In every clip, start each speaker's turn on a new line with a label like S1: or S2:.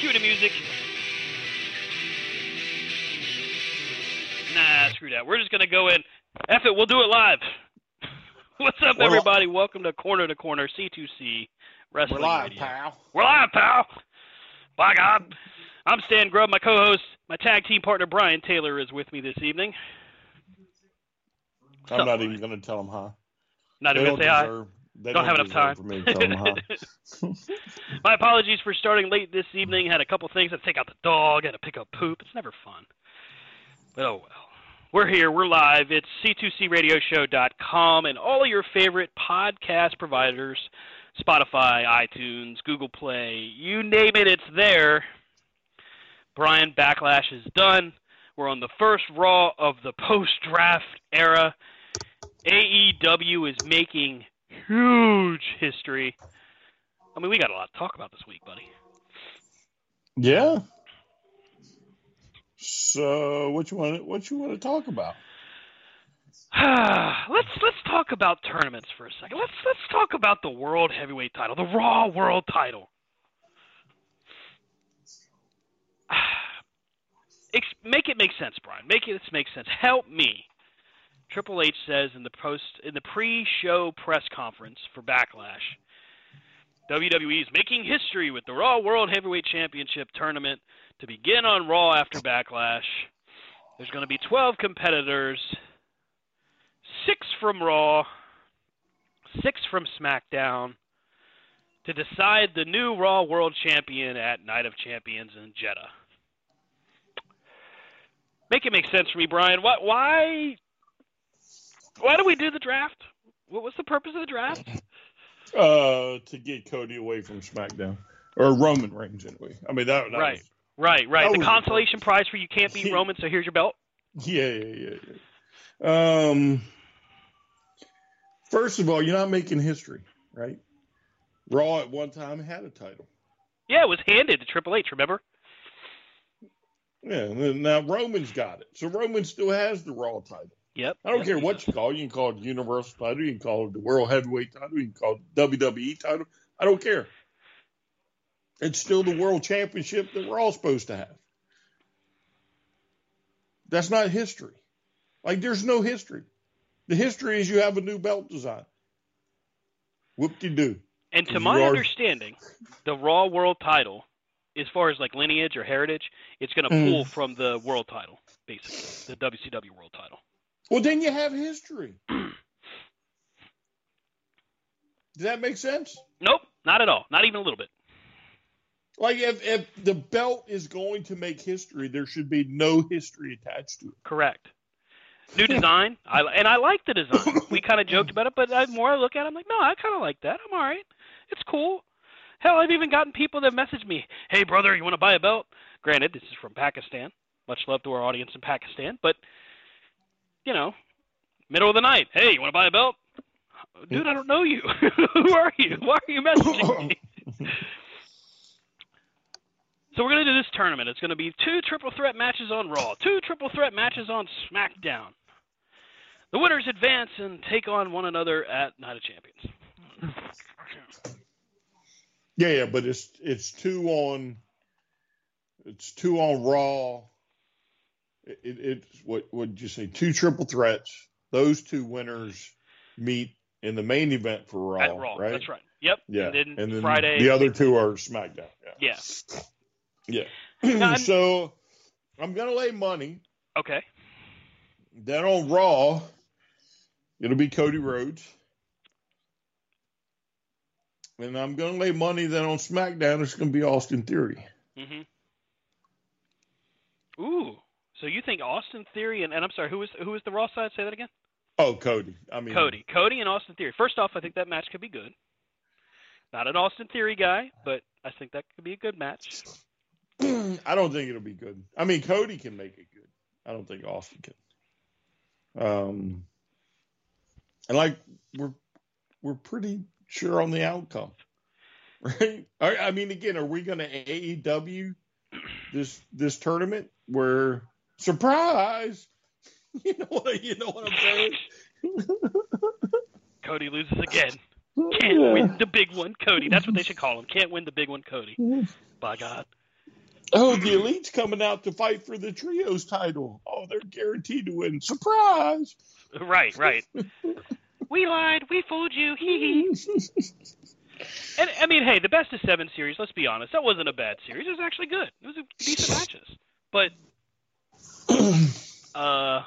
S1: Cue the music. Nah, screw that. We're just gonna go in. F it, we'll do it live. What's up,
S2: We're li-
S1: everybody? Welcome to Corner to Corner C2C Wrestling
S2: We're live,
S1: Radio.
S2: pal.
S1: We're live, pal. By God. I'm Stan Grubb. My co-host, my tag team partner Brian Taylor is with me this evening.
S2: I'm not even going to tell him, hi.
S1: Not
S2: They
S1: even gonna say hi.
S2: deserve. They
S1: Don't have enough time.
S2: for me to tell them hi.
S1: My apologies for starting late this evening. Had a couple things. Had to take out the dog. Had to pick up poop. It's never fun. But oh well. We're here. We're live. It's c2cradioshow.com and all of your favorite podcast providers Spotify, iTunes, Google Play, you name it, it's there. Brian Backlash is done. We're on the first Raw of the post draft era. AEW is making huge history. I mean, we got a lot to talk about this week, buddy.
S2: yeah. So what you want? What you want to talk about?
S1: let's let's talk about tournaments for a second. Let's let's talk about the World Heavyweight Title, the Raw World Title. Make it make sense, Brian. Make it make sense. Help me. Triple H says in the post in the pre-show press conference for Backlash, WWE is making history with the Raw World Heavyweight Championship tournament to begin on Raw after Backlash. There's going to be 12 competitors, six from Raw, six from SmackDown, to decide the new Raw World Champion at Night of Champions in Jeddah. Make it make sense for me, Brian. Why? Why? Why do we do the draft? What was the purpose of the draft?
S2: Uh, to get Cody away from SmackDown or Roman Reigns anyway. I mean that. that
S1: Right.
S2: was-
S1: Right, right. The consolation prize for you can't beat Roman, so here's your belt.
S2: yeah, yeah, yeah, yeah. Um. First of all, you're not making history, right? Raw at one time had a title.
S1: Yeah, it was handed to Triple H. Remember?
S2: Yeah, now Roman's got it. So Roman still has the Raw title.
S1: Yep.
S2: I don't
S1: yep,
S2: care what
S1: does.
S2: you call it. You can call it the Universal title. You can call it the World Heavyweight title. You can call it WWE title. I don't care. It's still the World Championship that we're all supposed to have. That's not history. Like, there's no history. The history is you have a new belt design. Whoop de doo.
S1: And to my
S2: are-
S1: understanding, the Raw World Title, as far as like lineage or heritage, it's going to
S2: Mm.
S1: pull from the World Title, basically, the WCW World Title.
S2: Well, then you have history. Does that make sense?
S1: Nope, not at all. Not even a little bit.
S2: Like, if, if the belt is going to make history, there should be no history attached to it.
S1: Correct. New design, I and I like the design. We kind of joked about it, but the more I look at it, I'm like, no, I kind of like that. I'm all right. It's cool. Hell, I've even gotten people that message me, "Hey, brother, you want to buy a belt?" Granted, this is from Pakistan. Much love to our audience in Pakistan, but you know, middle of the night, "Hey, you want to buy a belt?" Dude, I don't know you. Who are you? Why are you messaging me? So we're going to do this tournament. It's going to be two triple threat matches on Raw, two triple threat matches on SmackDown. The winners advance and take on one another at Night of Champions.
S2: Yeah, yeah, but it's it's two on it's two on Raw. It, it, it's what would you say? Two triple threats. Those two winners meet in the main event for Raw,
S1: at Raw.
S2: right?
S1: That's right. Yep.
S2: Yeah,
S1: And then,
S2: then
S1: Friday.
S2: the other two are SmackDown. Yeah,
S1: Yeah.
S2: yeah.
S1: I'm-
S2: so I'm gonna lay money
S1: Okay.
S2: Then on Raw it'll be Cody Rhodes. And I'm going to lay money that on SmackDown it's going to be Austin Theory.
S1: hmm Ooh. So you think Austin Theory and, and I'm sorry, who was who was the Raw side? Say that again.
S2: Oh, Cody. I mean,
S1: Cody. Cody and Austin Theory. First off, I think that match could be good. Not an Austin Theory guy, but I think that could be a good match.
S2: I don't think it'll be good. I mean, Cody can make it good. I don't think Austin can. Um, and like we're we're pretty sure on the outcome, right? I, I mean, again, are we going to AEW this this tournament where surprise? You know what? You know what I'm saying?
S1: Cody loses again. Can't win the big one, Cody. That's what they should call him. Can't win the big one, Cody. By God.
S2: Oh, the elite's coming out to fight for the trios title. Oh, they're guaranteed to win. Surprise!
S1: Right, right. we lied. We fooled you. Hee hee. And I mean, hey, the best of seven series. Let's be honest, that wasn't a bad series. It was actually good. It was a decent matches. But uh,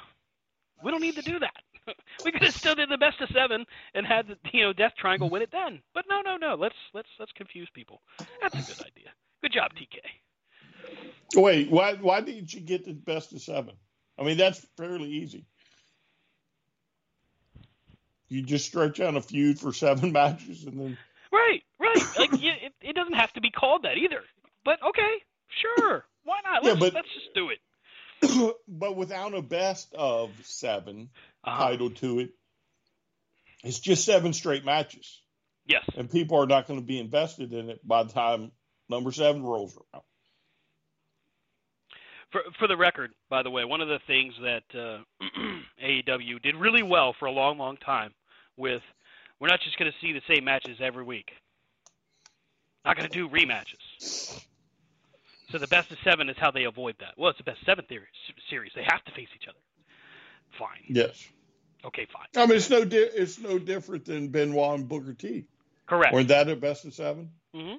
S1: we don't need to do that. we could have still did the best of seven and had the you know Death Triangle win it then. But no, no, no. Let's let's let's confuse people. That's a good idea. Good job, TK.
S2: Wait, why why didn't you get the best of seven? I mean, that's fairly easy. You just stretch out a feud for seven matches and then.
S1: Right, right. Like you, it, it doesn't have to be called that either. But okay, sure. Why not? Let's,
S2: Yeah, but-
S1: let's just do it.
S2: but without a best of 7
S1: Uh-huh.
S2: title to it, it's just seven straight matches,
S1: Yes.
S2: and people are not going to be invested in it by the time number seven rolls around.
S1: For for the record, by the way, one of the things that uh, AEW did really well for a long, long time with we're not just going to see the same matches every week. Not going to do rematches. So the best of seven is how they avoid that. Well, it's the best seven theory, series. They have to face each other. Fine.
S2: Yes,
S1: Okay, fine.
S2: I mean it's no di- it's no different than Benoit and Booker T.
S1: Correct.
S2: Weren't that a best of seven?
S1: hmm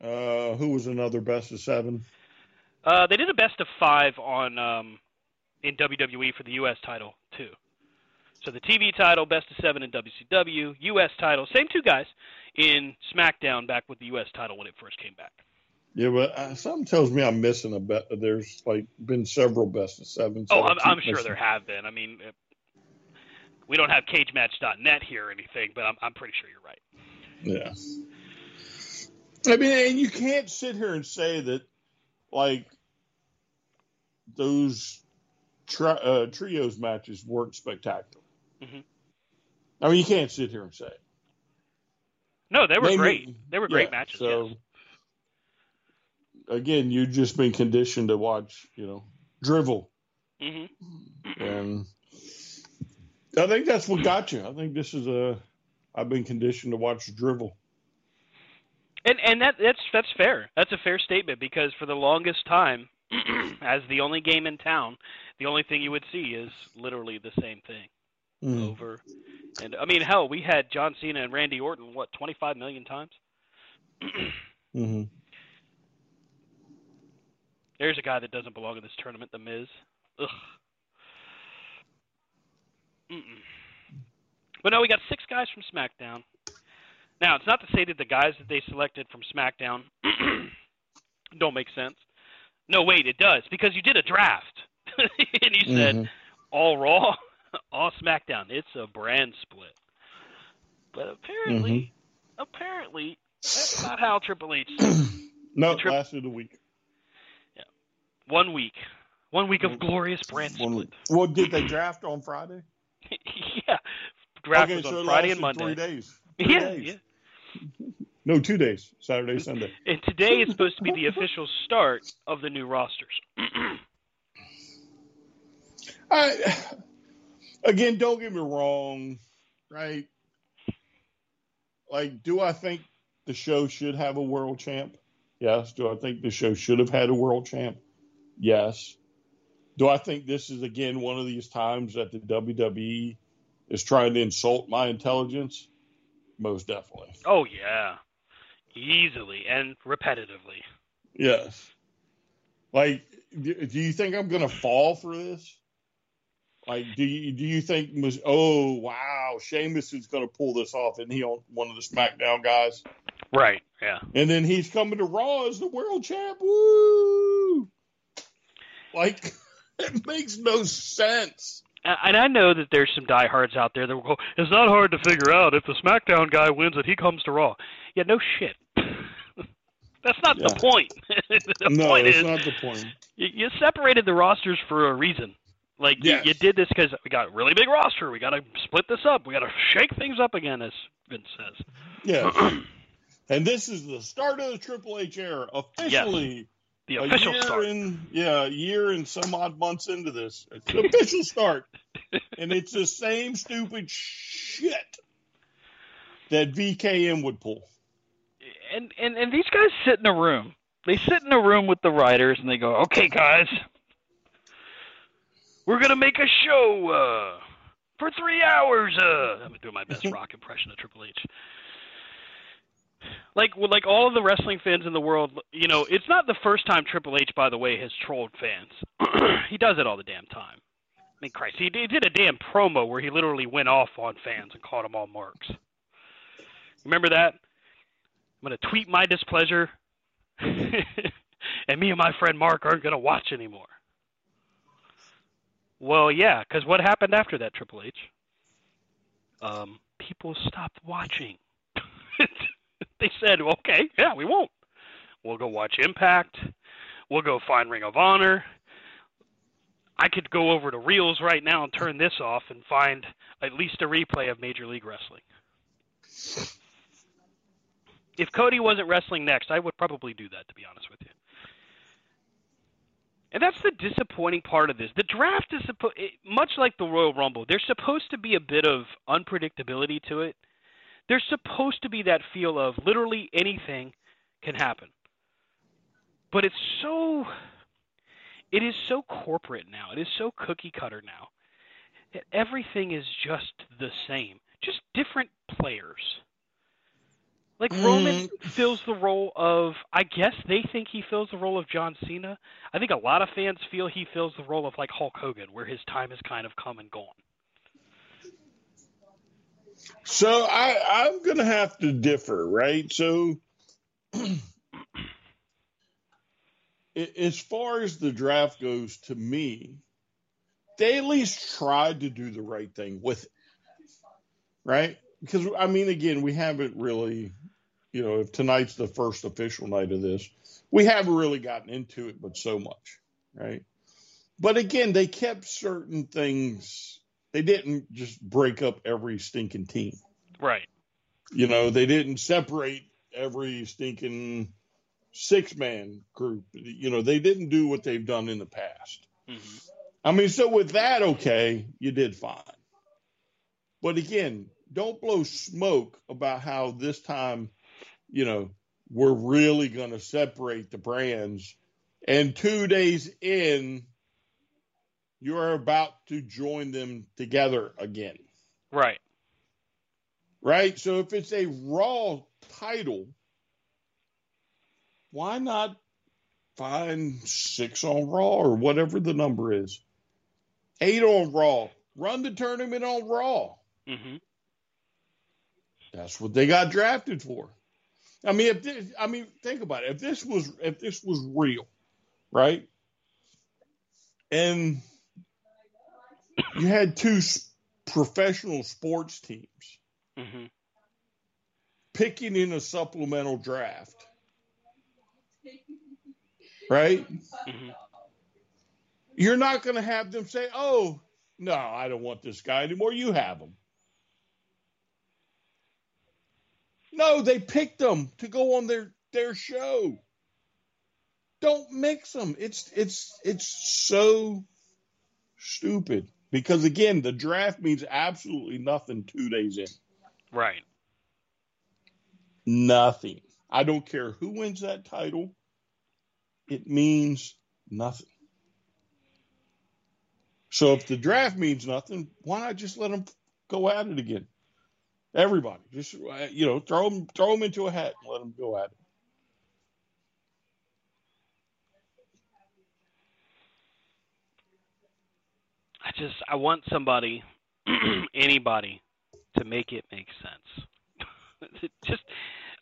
S2: Uh, who was another best of seven?
S1: Uh, they did a best of five on um, in WWE for the U.S. title too. So the TV title, best of seven in WCW, U.S. title, same two guys in SmackDown back with the U.S. title when it first came back.
S2: Yeah, but uh, something tells me I'm missing a bet. There's like been several best of sevens.
S1: Oh,
S2: I
S1: I'm, I'm sure there have been. I mean, we don't have CageMatch.net here or anything, but I'm, I'm pretty sure you're right.
S2: Yeah. I mean, and you can't sit here and say that, like, those tri- uh, trios matches weren't spectacular.
S1: Mhm.
S2: I mean, you can't sit here and say. it.
S1: No, they were
S2: Maybe-
S1: great. They were great
S2: yeah,
S1: matches.
S2: So,
S1: yes.
S2: Again, you've just been conditioned to watch, you know, drivel,
S1: hmm
S2: and I think that's what got you. I think this is a. I've been conditioned to watch drivel.
S1: And and that that's that's fair. That's a fair statement because for the longest time, as the only game in town, the only thing you would see is literally the same thing
S2: Mm.
S1: over. And I mean, hell, we had John Cena and Randy Orton what 25 million times.
S2: hmm
S1: There's a guy that doesn't belong in this tournament, The Miz. Ugh. Mm-mm. But no, we got six guys from SmackDown. Now, it's not to say that the guys that they selected from SmackDown don't make sense. No, wait, it does because you did a draft and you said
S2: Mhm.
S1: all Raw, all SmackDown. It's a brand split. But apparently, apparently, that's not how Triple H.
S2: No,
S1: The trip-
S2: lasted a week.
S1: One week, one week of glorious brand
S2: One
S1: split.
S2: week. Well, did they draft on Friday?
S1: yeah, draft
S2: okay,
S1: was
S2: so
S1: on
S2: it
S1: Friday and Monday.
S2: Three days. Three
S1: Yeah,
S2: days.
S1: yeah.
S2: No, two days. Saturday, Sunday.
S1: And today is supposed to be the official start of the new rosters.
S2: I, again, don't get me wrong, right? Like, do I think the show should have a world champ? Yes. Do I think the show should have had a world champ? Yes. Do I think this is again one of these times that the WWE is trying to insult my intelligence? Most definitely.
S1: oh yeah, easily and repetitively.
S2: Yes. Like, do you think I'm going to fall for this? Like, do you do you think? Oh, wow, Sheamus is going to pull this off, and he on one of the SmackDown guys,
S1: Right. Yeah.
S2: and then he's coming to Raw as the world champ. Woo! Like, it makes no sense.
S1: and I know that there's some diehards out there that will go, it's not hard to figure out if the SmackDown guy wins it, he comes to Raw. Yeah, no shit. That's not yeah. the point. the
S2: no,
S1: point
S2: that's
S1: is,
S2: not the point.
S1: You, you separated the rosters for a reason. Like
S2: yes.
S1: you, you did this because we got a really big roster. We got to split this up. We got to shake things up again, as Vince says.
S2: Yeah. and this is the start of the Triple H era officially.
S1: Yes. The official start.
S2: In, yeah, a year and some odd months into this. It's the official start. and it's the same stupid shit that VKM would pull.
S1: And, and and these guys sit in a room. They sit in a room with the writers and they go, "Okay, guys, we're gonna make a show uh, for three hours." Uh, I'm gonna do my best rock impression of Triple H like like all the wrestling fans in the world, you know, it's not the first time Triple H, by the way, has trolled fans. he does it all the damn time. I mean, Christ, he, he did a damn promo where he literally went off on fans and called them all marks. Remember that? I'm gonna tweet my displeasure, and me and my friend Mark aren't gonna watch anymore. Well, yeah, because what happened after that, Triple H? Um, people stopped watching. they said, okay, yeah, we won't. We'll go watch Impact. We'll go find Ring of Honor. I could go over to Reels right now and turn this off and find at least a replay of Major League Wrestling. If Cody wasn't wrestling next, I would probably do that, to be honest with you. And that's the disappointing part of this. The draft is supposed, much like the Royal Rumble, there's supposed to be a bit of unpredictability to it there's supposed to be that feel of literally anything can happen. But it's so it is so corporate now. It is so cookie cutter now. That everything is just the same. Just different players. Like mm. Roman fills the role of I guess they think he fills the role of John Cena. I think a lot of fans feel he fills the role of like Hulk Hogan where his time has kind of come and gone.
S2: So I, I'm going to have to differ, right? So, as far as the draft goes, to me, they at least tried to do the right thing with it, right? Because I mean, again, we haven't really, you know, if tonight's the first official night of this, we haven't really gotten into it, but so much, right? But again, they kept certain things they didn't just break up every stinking team.
S1: Right.
S2: You know, they didn't separate every stinking six man group. You know, they didn't do what they've done in the past. Mm-hmm. I mean, so with that, okay, you did fine. But again, don't blow smoke about how this time, you know, we're really going to separate the brands. And two days in, you are about to join them together again.
S1: Right.
S2: Right? So if it's a Raw title, why not find six on Raw or whatever the number is? Eight on Raw. Run the tournament on Raw.
S1: Mm-hmm.
S2: That's what they got drafted for. I mean, if this, I mean, think about it. If this was, if this was real, right? And you had two professional sports teams
S1: mm-hmm.
S2: picking in a supplemental draft, right?
S1: Mm-hmm.
S2: You're not going to have them say, "Oh, no, I don't want this guy anymore. You have him." No, they picked them to go on their their show. Don't mix them. It's it's it's so stupid. Because again, the draft means absolutely nothing two days in.
S1: Right.
S2: Nothing. I don't care who wins that title. It means nothing. So if the draft means nothing, why not just let them go at it again? Everybody, just uh, you know, throw them, throw them into a hat and let them go at it.
S1: I just I want somebody, anybody, to make it make sense. just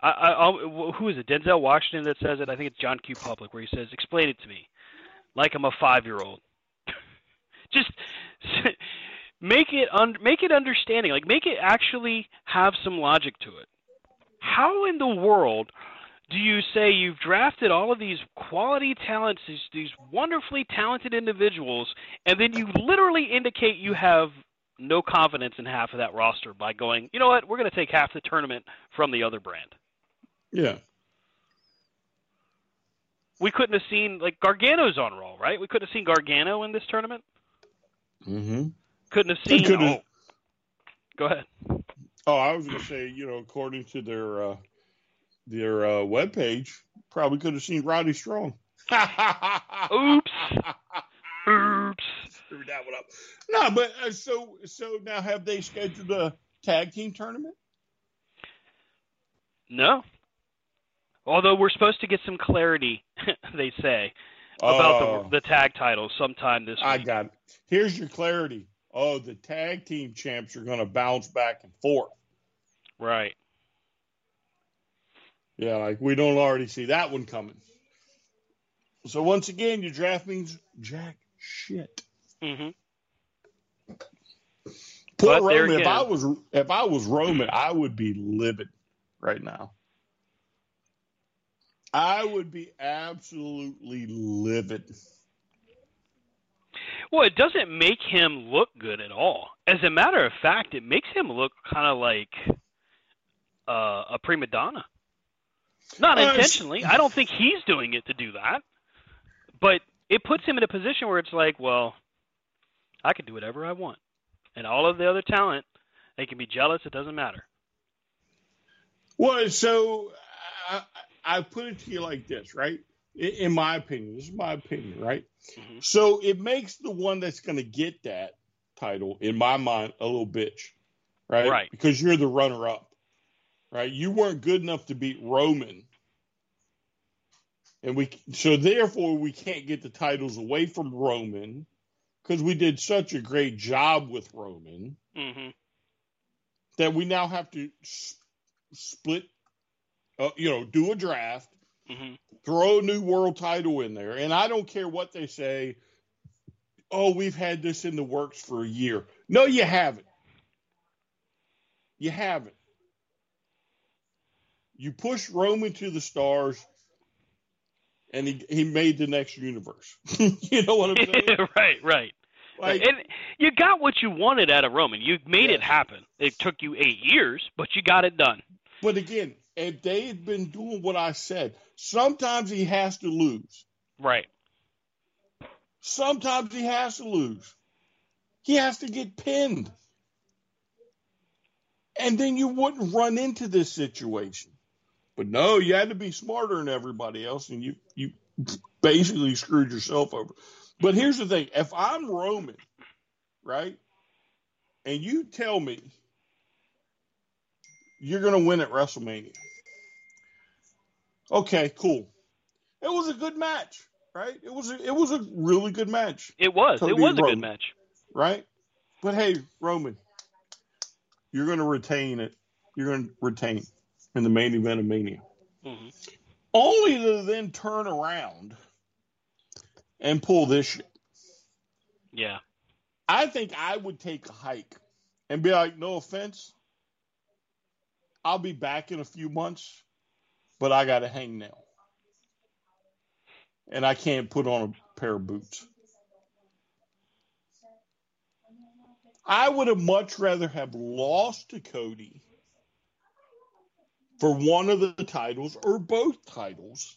S1: I, I who is it? Denzel Washington that says it. I think it's John Q. Public where he says, "Explain it to me, like I'm a five year old." just make it un- make it understanding. Like make it actually have some logic to it. How in the world do you say you've drafted all of these quality talents, these, these wonderfully talented individuals, and then you literally indicate you have no confidence in half of that roster by going, you know what, we're going to take half the tournament from the other brand.
S2: Yeah.
S1: We couldn't have seen like Gargano's on roll, right? We couldn't have seen Gargano in this tournament.
S2: Mm-hmm.
S1: Couldn't have seen.
S2: couldn't-
S1: Oh, go ahead.
S2: Oh, I was going to say, you know, according to their uh, their uh, webpage, probably could have seen Roddy Strong.
S1: Oops. Oops.
S2: Screwed that one up. No, but uh, so so now have they scheduled a tag team tournament?
S1: No. Although we're supposed to get some clarity, they say, about
S2: Oh,
S1: the, the tag titles sometime this week.
S2: I got it. Here's your clarity. Oh, the tag team champs are going to bounce back and forth.
S1: Right.
S2: Yeah, like we don't already see that one coming. So once again, your draft means jack shit.
S1: hmm
S2: Poor
S1: But
S2: Roman. If I was if I was Roman, I would be livid right now. I would be absolutely livid.
S1: Well, it doesn't make him look good at all. As a matter of fact, it makes him look kind of like uh, a prima donna. Not
S2: Uh,
S1: intentionally. I don't think he's doing it to do that. But it puts him in a position where it's like, well, I can do whatever I want. And all of the other talent, they can be jealous. It doesn't matter.
S2: Well, so I, I put it to you like this, right? In, in my opinion, this is my opinion, right?
S1: Mhm.
S2: So it makes the one that's going to get that title, in my mind, a little bitch, right?
S1: Right.
S2: Because you're the runner up, right? You weren't good enough to beat Roman. And we, so therefore, we can't get the titles away from Roman because we did such a great job with Roman
S1: hmm
S2: that we now have to s- split, uh, you know, do a draft,
S1: hmm
S2: throw a new world title in there. And I don't care what they say. Oh, we've had this in the works for a year. No, you haven't. You haven't. You push Roman to the stars and he, he made the next universe. you know what I'm saying?
S1: right, right.
S2: Like,
S1: and you got what you wanted out of Roman. You made it happen. It took you eight years, but you got it done.
S2: But again, if they had been doing what I said, sometimes he has to lose.
S1: Right.
S2: Sometimes he has to lose. He has to get pinned. And then you wouldn't run into this situation. But no, you had to be smarter than everybody else, and you you basically screwed yourself over. But here's the thing: if I'm Roman, right, and you tell me you're going to win at WrestleMania, okay, cool. It was a good match, right? It was a, it was a really good match,
S1: It was. It was a
S2: Roman.
S1: good match.
S2: right? But hey, Roman, you're going to retain it. You're going to retain in the main event of Mania.
S1: hmm
S2: Only to then turn around and pull this shit.
S1: Yeah.
S2: I think I would take a hike and be like, no offense, I'll be back in a few months, but I got to hang now. And I can't put on a pair of boots. I would have much rather have lost to Cody for one of the titles or both titles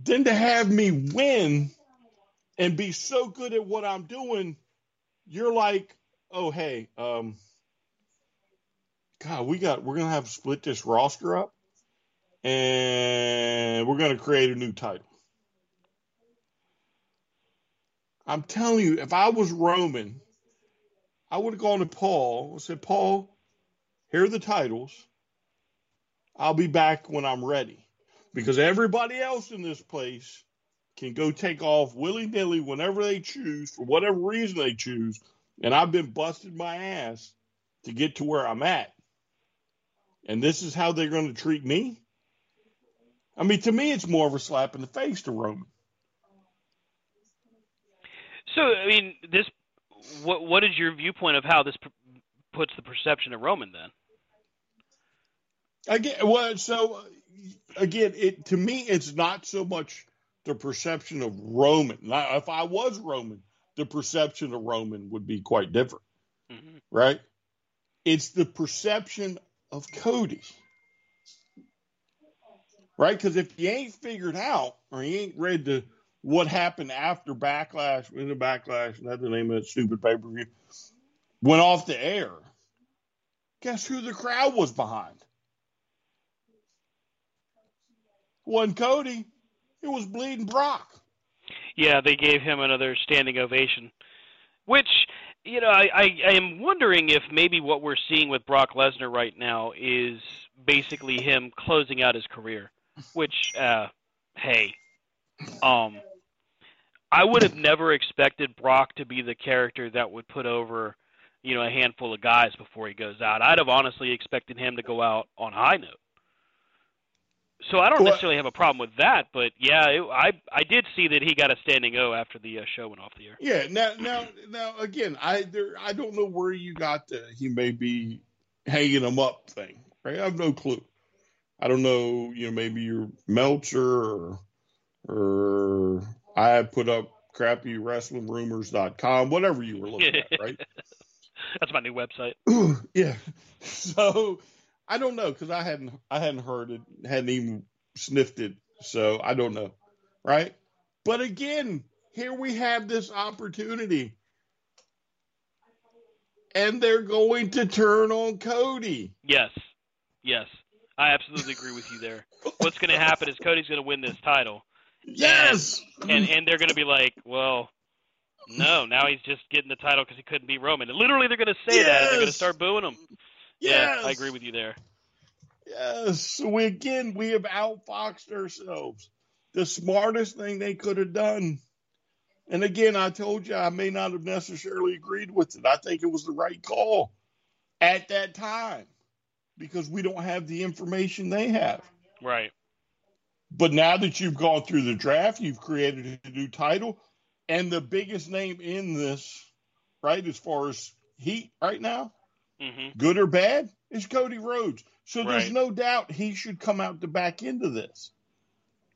S2: than to have me win and be so good at what I'm doing, you're like, oh hey, um, God, we got we're gonna have to split this roster up, and we're gonna create a new title. I'm telling you, if I was Roman, I would have gone to Paul and said, Paul, here are the titles. I'll be back when I'm ready. Because everybody else in this place can go take off willy nilly whenever they choose, for whatever reason they choose. And I've been busting my ass to get to where I'm at. And this is how they're going to treat me? I mean, to me, it's more of a slap in the face to Roman.
S1: So I mean, this what what is your viewpoint of how this puts the perception of Roman then?
S2: Again, well, so again, it to me, it's not so much the perception of Roman. Now, if I was Roman, the perception of Roman would be quite different,
S1: hmm
S2: right? It's the perception of Cody, right? Because if you ain't figured out or you ain't read the what happened after Backlash, when the Backlash, that's the name of that stupid pay per view, went off the air. Guess who the crowd was behind? Wasn't Cody. It was Bleeding Brock.
S1: Yeah, they gave him another standing ovation, which you know I, I I am wondering if maybe what we're seeing with Brock Lesnar right now is basically him closing out his career. Which, uh, hey, um, I would have never expected Brock to be the character that would put over, you know, a handful of guys before he goes out. I'd have honestly expected him to go out on a high note. So I don't
S2: Well-
S1: necessarily have a problem with that, but yeah, it, I I did see that he got a standing O after the uh, show went off the air.
S2: Yeah. Now, now, now, again, I there, I don't know where you got the he may be hanging him up thing. Right. I have no clue. I don't know. You know, maybe you're Meltzer or or I put up crappy wrestling rumors.com, whatever you were looking at, right?
S1: That's my new website.
S2: yeah. So I don't know because I hadn't I hadn't heard it, hadn't even sniffed it, so I don't know, right? But again, here we have this opportunity, and they're going to turn on Cody.
S1: Yes, yes, I absolutely agree with you there. What's going to happen is Cody's going to win this title,
S2: Yes,
S1: and and they're going to be like, well, no, now he's just getting the title because he couldn't be Roman. And literally, they're going to say that, and they're going to start booing him.
S2: Yes,
S1: Yeah, I agree with you there.
S2: Yes. So we again we have outfoxed ourselves. The smartest thing they could have done. And again, I told you I may not have necessarily agreed with it. I think it was the right call at that time because we don't have the information they have.
S1: Right.
S2: But now that you've gone through the draft, you've created a new title, and the biggest name in this, right, as far as heat right now,
S1: hmm
S2: good or bad, is Cody Rhodes. So there's no doubt he should come out the back end of this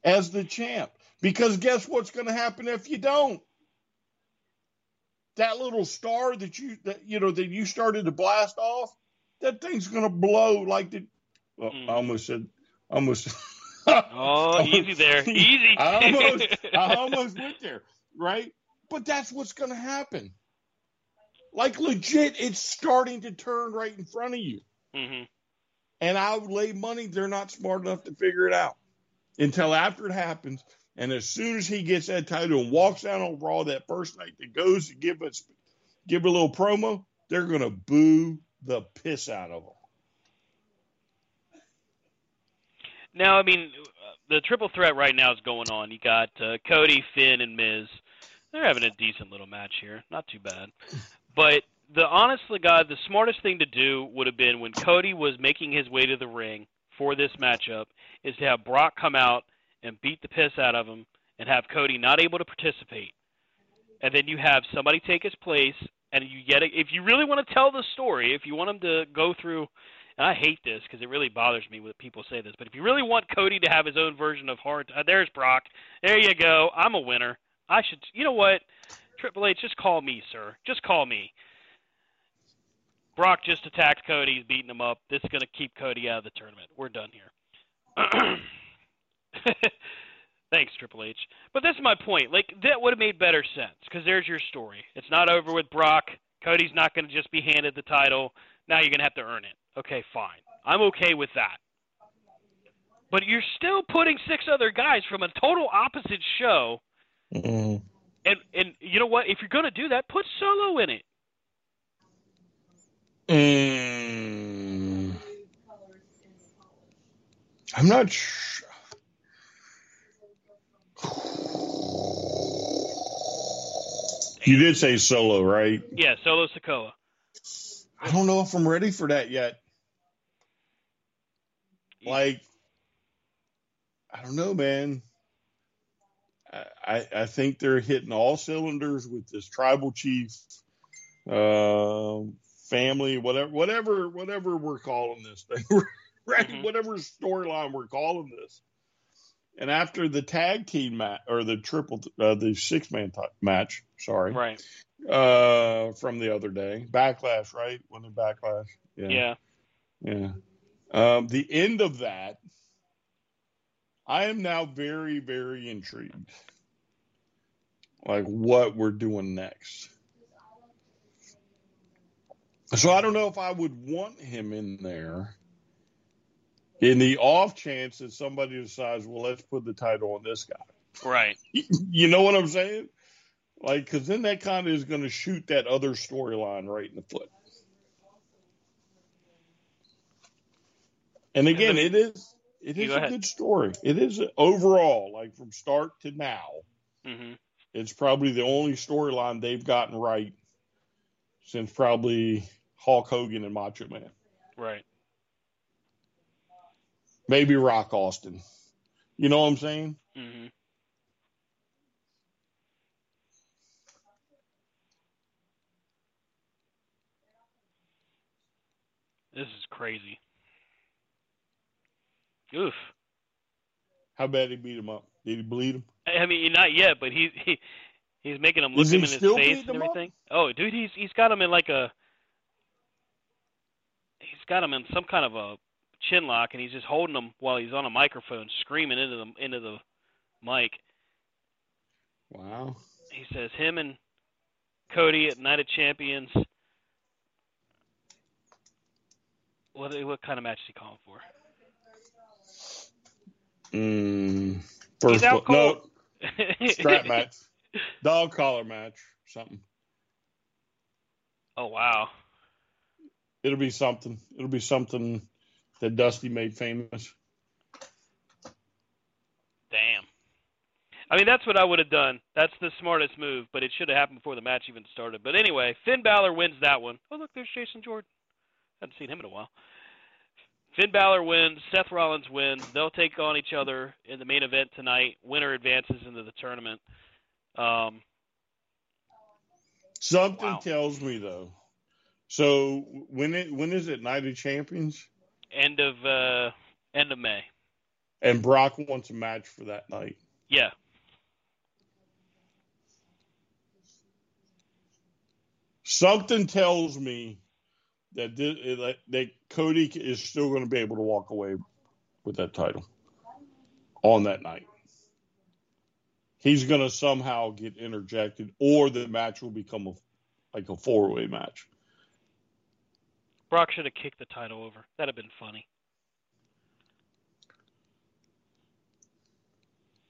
S2: as the champ. Because guess what's going to happen if you don't? That little star that you that you know that you started to blast off, that thing's going to blow like the. Well,
S1: Mm.
S2: I almost said, almost.
S1: Oh, easy there, easy.
S2: I almost, I almost went there, right? But that's what's going to happen. Like legit, it's starting to turn right in front of you.
S1: hmm
S2: And I would lay money they're not smart enough to figure it out until after it happens. And as soon as he gets that title and walks out on Raw that first night that goes to give us give a little promo, they're gonna boo the piss out of him.
S1: Now, I mean, the triple threat right now is going on. You got uh, Cody, Finn, and Miz. They're having a decent little match here. Not too bad. But the honest to God, the smartest thing to do would have been when Cody was making his way to the ring for this matchup is to have Brock come out and beat the piss out of him and have Cody not able to participate. And then you have somebody take his place and you get it. If you really want to tell the story, if you want him to go through and I hate this because it really bothers me when people say this, but if you really want Cody to have his own version of hard, uh, there's Brock. There you go. I'm a winner. I should. You know what? Triple H, just call me, sir. Just call me. Brock just attacked Cody. He's beating him up. This is going to keep Cody out of the tournament. We're done here. Thanks, Triple H. But that's my point. Like that would have made better sense because there's your story. It's not over with Brock. Cody's not going to just be handed the title. Now you're going to have to earn it. Okay, fine. I'm okay with that. But you're still putting six other guys from a total opposite show. Mm-hmm. And and you know what? If you're going to do that, put Solo in it.
S2: Mm. I'm not sure. You did say solo, right?
S1: Yeah, Solo Sikoa.
S2: I don't know if I'm ready for that yet. Like, I don't know, man. I, I think they're hitting all cylinders with this tribal chief uh, family, whatever, whatever, whatever we're calling this thing, right? Mm-hmm. Whatever storyline we're calling this. And after the tag team match or the triple, uh, the six man t- match, sorry,
S1: right,
S2: uh, from the other day, backlash, right? When the backlash,
S1: yeah,
S2: yeah. yeah. Um, the end of that, I am now very, very intrigued. Like what we're doing next. So I don't know if I would want him in there in the off chance that somebody decides, well, let's put the title on this guy.
S1: Right.
S2: You know what I'm saying? Like, because then that kind of is going to shoot that other storyline right in the foot. And again, it is it is a good story. It is overall, like from start to now,
S1: mm-hmm.
S2: it's probably the only storyline they've gotten right since probably Hulk Hogan and Macho Man.
S1: Right.
S2: Maybe Rock Austin. You know what I'm saying?
S1: Mm-hmm. This is crazy. Oof.
S2: How bad he beat him up? Did he bleed him?
S1: I mean, not yet, but he, he he's making him look him in his face and everything. Up? Oh, dude, he's he's got him in like a he's got him in some kind of a chin lock, and he's just holding him while he's on a microphone, screaming into the into the mic.
S2: Wow.
S1: He says him and Cody at Night of Champions. What what kind of match is he calling for?
S2: Mm, first,
S1: out
S2: no, strap match, dog collar match, something.
S1: Oh wow!
S2: It'll be something. It'll be something that Dusty made famous.
S1: Damn. I mean, that's what I would have done. That's the smartest move, but it should have happened before the match even started. But anyway, Finn Balor wins that one. Oh, look, there's Jason Jordan. I haven't seen him in a while. Finn Balor wins. Seth Rollins wins. They'll take on each other in the main event tonight. Winner advances into the tournament. Um,
S2: Something
S1: wow.
S2: tells me though. So when it when is it Night of Champions?
S1: End of uh, end of May.
S2: And Brock wants a match for that night.
S1: Yeah.
S2: Something tells me that this, that Cody is still going to be able to walk away with that title on that night. He's going to somehow get interjected, or the match will become a like a four way match.
S1: Brock should have kicked the title over. That'd have been funny.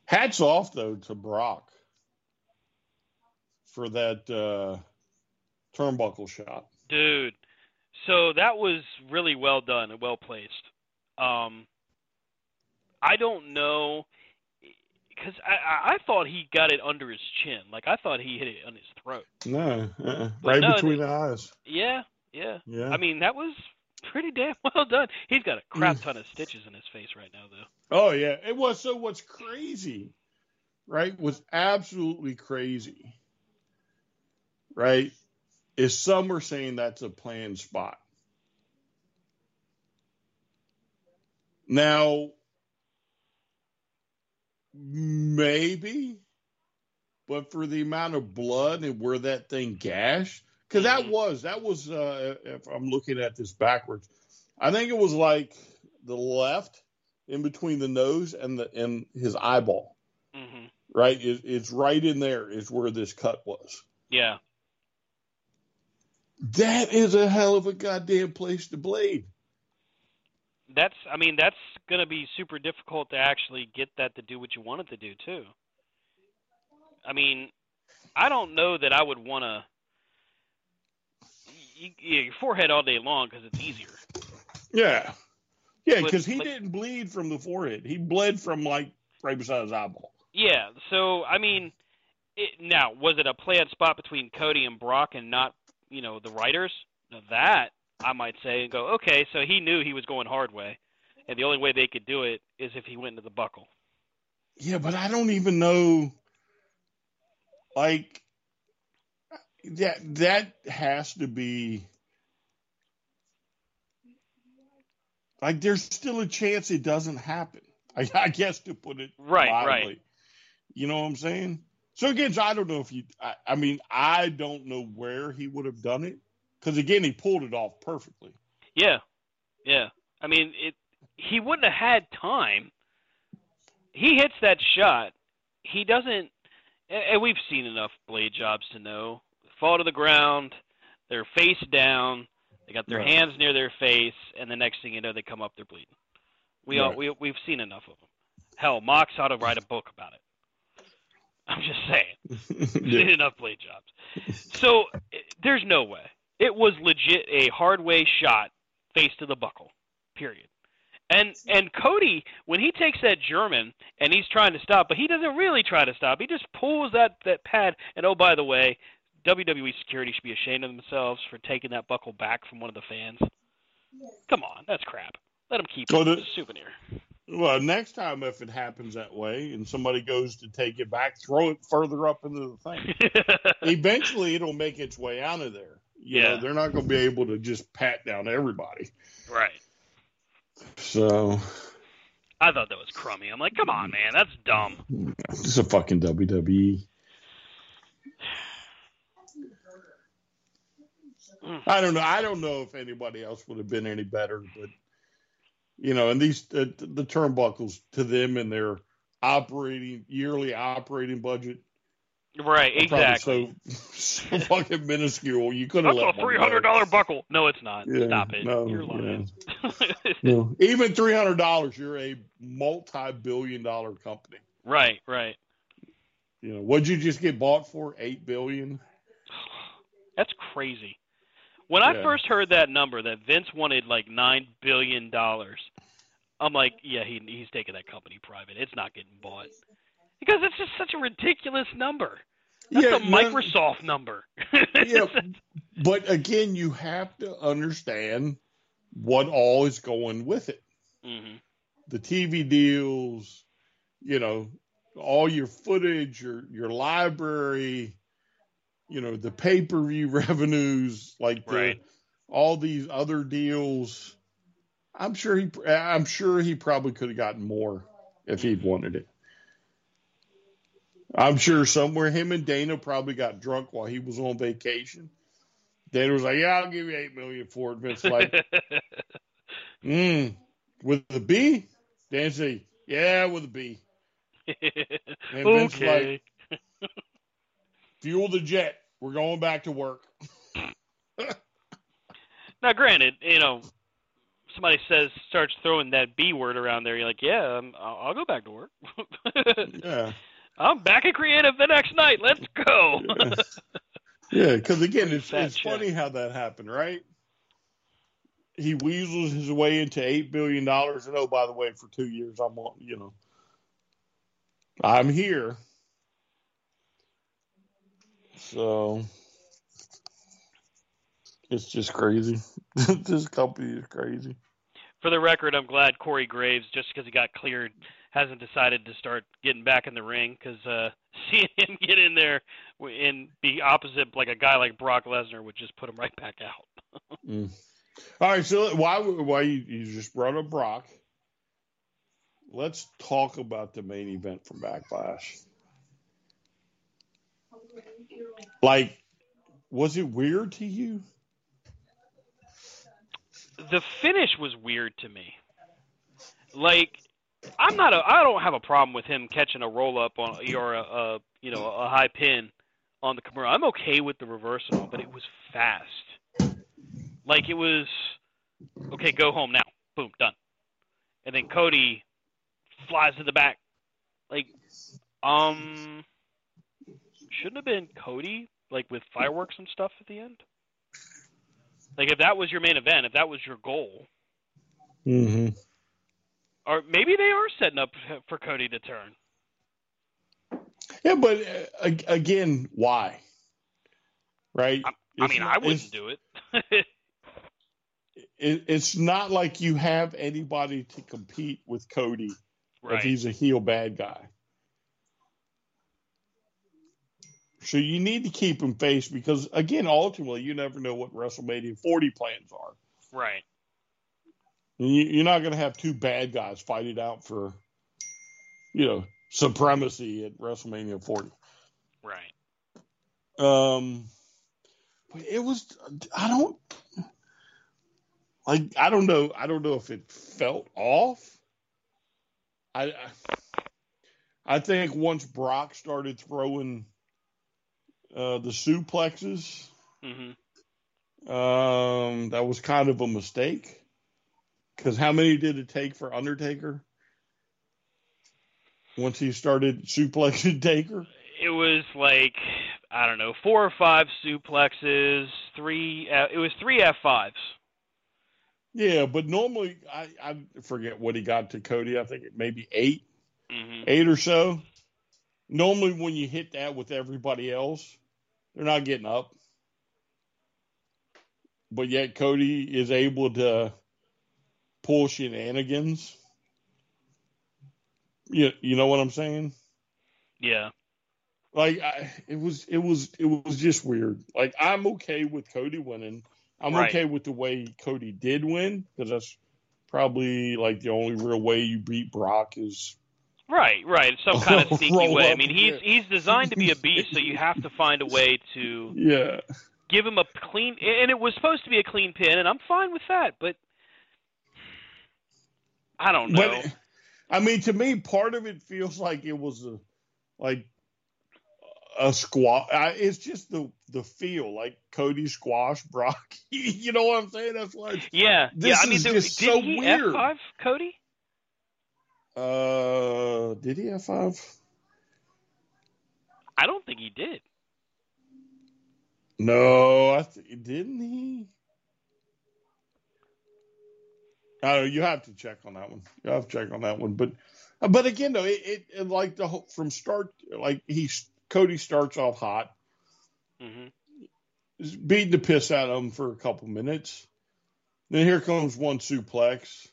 S2: Hats off though to Brock for that uh, turnbuckle shot,
S1: dude. So that was really well done and well placed. Um, I don't know because I, I thought he got it under his chin. Like I thought he hit it on his throat.
S2: No, uh-uh. right no, between the eyes.
S1: Yeah, yeah,
S2: yeah.
S1: I mean that was pretty damn well done. He's got a crap ton of stitches in his face right now, though.
S2: Oh yeah, it was. So what's crazy, right? Was absolutely crazy, right? Is some are saying that's a planned spot. Now, maybe, but for the amount of blood and where that thing gashed, because that mm-hmm. was that was uh, if I'm looking at this backwards, I think it was like the left in between the nose and the and his eyeball.
S1: Mm-hmm.
S2: Right, it, it's right in there is where this cut was.
S1: Yeah.
S2: That is a hell of a goddamn place to blade.
S1: That's, I mean, that's going to be super difficult to actually get that to do what you want it to do, too. I mean, I don't know that I would want to. You, you, your forehead all day long because it's easier.
S2: Yeah, yeah, because he like, didn't bleed from the forehead. He bled from like right beside his eyeball.
S1: Yeah, so I mean, it, now was it a planned spot between Cody and Brock and not you know the writers. Now that I might say and go, okay, so he knew he was going hard way, and the only way they could do it is if he went into the buckle.
S2: Yeah, but I don't even know. Like, that that has to be like there's still a chance it doesn't happen. I, I guess to put it
S1: Right,
S2: mildly.
S1: right.
S2: You know what I'm saying? So again, I don't know if you. I, I mean, I don't know where he would have done it because again, he pulled it off perfectly.
S1: Yeah, yeah. I mean, it. He wouldn't have had time. He hits that shot. He doesn't. And and we've seen enough blade jobs to know. Fall to the ground. They're face down. They got their
S2: Right.
S1: hands near their face, and the next thing you know, they come up, they're bleeding. We all
S2: Right.
S1: we we've seen enough of them. Hell, Mox ought to write a book about it. I'm just saying. We've seen enough blade jobs. So eh, there's no way. It was legit a hard way shot, face to the buckle. Period. And and Cody, when he takes that German and he's trying to stop, but he doesn't really try to stop. He just pulls that that pad. And oh, by the way, WWE security should be ashamed of themselves for taking that buckle back from one of the fans. Come on, that's crap. Let him keep
S2: Well,
S1: it
S2: the-
S1: as a souvenir.
S2: Well, next time if it happens that way and somebody goes to take it back, throw it further up into the thing. Eventually, it'll make its way out of there. You know,
S1: Yeah.
S2: they're not going to be able to just pat down everybody.
S1: right.
S2: So
S1: I thought that was crummy. I'm like, come on, man, that's dumb.
S2: it's a fucking. WWE.
S1: Mm.
S2: I don't know. I don't know if anybody else would have been any better, but you know, and these uh, the turnbuckles to them and their operating yearly operating budget
S1: Right, exactly.
S2: so, so fucking minuscule. You could have let
S1: a three hundred dollar buckle. No, it's not.
S2: Yeah,
S1: Stop it.
S2: no,
S1: You're lying.
S2: No, even three hundred dollars, you're a multi-billion-dollar company.
S1: right, right.
S2: You know, what'd you just get bought for? Eight billion.
S1: That's crazy. When I first heard that number, that Vince wanted like nine billion dollars, I'm like, yeah, he he's taking that company private. It's not getting bought because it's just such a ridiculous number. That's
S2: yeah,
S1: a Microsoft number.
S2: Yeah, but again, you have to understand what all is going with it.
S1: hmm
S2: The TV deals, you know, all your footage, your your library, you know, the pay per view revenues, like the,
S1: Right.
S2: all these other deals. I'm sure he, I'm sure he probably could have gotten more if he'd wanted it. I'm sure somewhere him and Dana probably got drunk while he was on vacation. Dana was like, "Yeah, I'll give you eight million for it." Vince like, "Mm, with the B." Dan said, "Yeah, with a B." And Vince
S1: okay.
S2: like, "Fuel the jet. We're going back to work."
S1: Now, granted, you know, somebody says starts throwing that B word around there. You're like, yeah, um, I'll, I'll go back to work.
S2: Yeah,
S1: I'm back at creative the next night. Let's go.
S2: yeah. Because again, it's it's
S1: check.
S2: funny how that happened, right? He weasels his way into eight billion dollars, and oh, by the way, for two years, I'm on. You know, I'm here. So it's just crazy. this company is crazy.
S1: For the record, I'm glad Corey Graves, just because he got cleared, hasn't decided to start getting back in the ring. Because uh, seeing him get in there and be opposite like a guy like Brock Lesnar would just put him right back out.
S2: Mm. All right, so why why you, you just brought up Brock? Let's talk about the main event from Backlash. Like, was it weird to you?
S1: the finish was weird to me. Like, I'm not a, I don't have a problem with him catching a roll up on or a, a you know a high pin on the Kimura. I'm okay with the reversal, but it was fast. Like it was okay. Go home now. Boom, done. And then Cody flies to the back. Like, um, shouldn't have been Cody like with fireworks and stuff at the end. Like if that was your main event, if that was your goal,
S2: Mm-hmm.
S1: or maybe they are setting up for Cody to turn.
S2: Yeah, but uh, again, why? Right?
S1: I
S2: It's
S1: mean, I wouldn't do it.
S2: It, it's not like you have anybody to compete with Cody if he's a heel bad guy. So you need to keep him face because again, ultimately, you never know what WrestleMania 40 plans are.
S1: Right.
S2: And you, you're not going to have two bad guys fight it out for, you know, supremacy at WrestleMania 40.
S1: Right.
S2: Um, but it was I don't like I don't know I don't know if it felt off. I I, I think once Brock started throwing uh, the suplexes,
S1: hmm
S2: um, that was kind of a mistake. Because how many did it take for Undertaker? Once he started suplexing Taker,
S1: It was like I don't know, four or five suplexes, three. Uh, it was three F fives.
S2: yeah. But normally, I I forget what he got to Cody. I think it maybe eight.
S1: hmm
S2: eight or so. Normally, when you hit that with everybody else, they're not getting up. But yet, Cody is able to pull shenanigans. You, you know what I'm saying?
S1: Yeah.
S2: Like I, it was, it was, it was just weird. Like I'm okay with Cody winning. I'm
S1: Right.
S2: okay with the way Cody did win because that's probably like the only real way you beat Brock is
S1: Right, right. Some kind of sneaky way. I mean, he's he's designed to be a beast, so you have to find a way to
S2: yeah.
S1: give him a clean. And it was supposed to be a clean pin, and I'm fine with that. But I don't know.
S2: But I mean, to me, part of it feels like it was a like a squash. It's just the the feel like Cody squash Brock. you know what I'm saying? That's why.
S1: Yeah, yeah. I mean,
S2: is
S1: there,
S2: just
S1: did
S2: so
S1: he
S2: weird.
S1: F5 Cody?
S2: Uh, did he have five?
S1: I don't think he did.
S2: No, I th- didn't he. I know. You have to check on that one. You have to check on that one. But, but again, though, it, it, it like the whole, from start, like he Cody starts off hot.
S1: hmm
S2: beating the piss out of him for a couple minutes. Then here comes one suplex.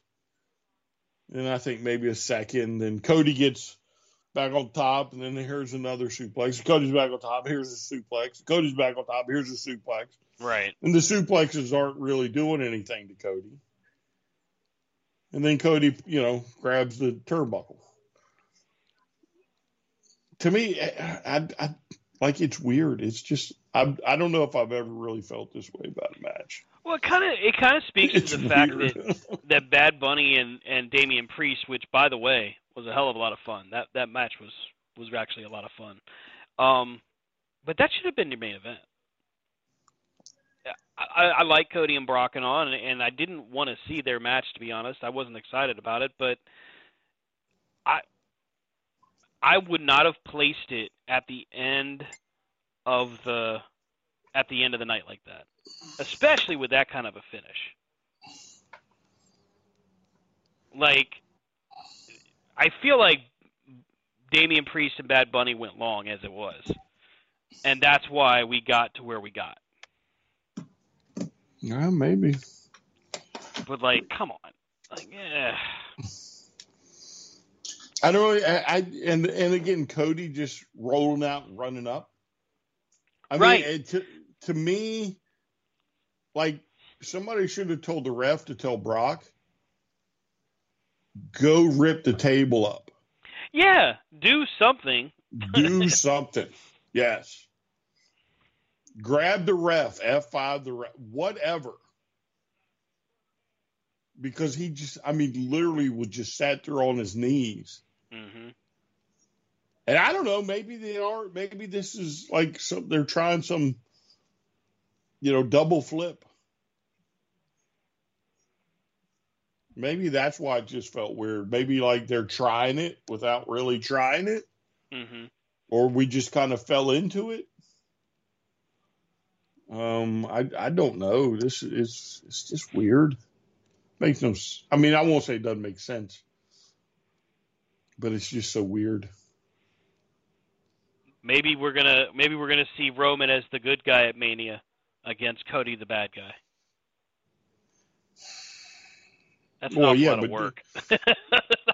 S2: And I think maybe a second. Then Cody gets back on top. And then here's another suplex. Cody's back on top. Here's a suplex. Cody's back on top. Here's a suplex.
S1: Right.
S2: And the suplexes aren't really doing anything to Cody. And then Cody, you know, grabs the turnbuckle. To me, I, I, I like it's weird. It's just I I don't know if I've ever really felt this way about a match.
S1: Well, it kind of it kind of speaks
S2: It's
S1: to the fact that that Bad Bunny and and Damian Priest, which by the way was a hell of a lot of fun. That that match was was actually a lot of fun. Um, but that should have been your main event. I, I, I like Cody and Brock and on, and, and I didn't want to see their match to be honest. I wasn't excited about it, but I I would not have placed it at the end of the at the end of the night like that, especially with that kind of a finish. Like, I feel like Damian Priest and Bad Bunny went long as it was, and that's why we got to where we got.
S2: Yeah, maybe.
S1: But like, come on, like, yeah,
S2: I don't really. I, I and and again, Cody just rolling out and running up. I
S1: Right.
S2: mean, it, to to me, like somebody should have told the ref to tell Brock, go rip the table up,
S1: yeah, do something.
S2: do something. Yes. Grab the ref, F five the ref, whatever. Because he just, I mean, literally was just sat there on his knees.
S1: hmm
S2: And I don't know, maybe they are, maybe this is like some, they're trying some, you know, double flip. Maybe that's why it just felt weird. Maybe like they're trying it without really trying it,
S1: hmm
S2: or we just kind of fell into it. Um, I I don't know. This is it's just weird. Makes no. I mean, I won't say it doesn't make sense, but it's just so weird.
S1: Maybe we're gonna maybe we're gonna see Roman as the good guy at Mania against Cody the bad guy. That's
S2: Well,
S1: not
S2: yeah,
S1: a lot of work. That's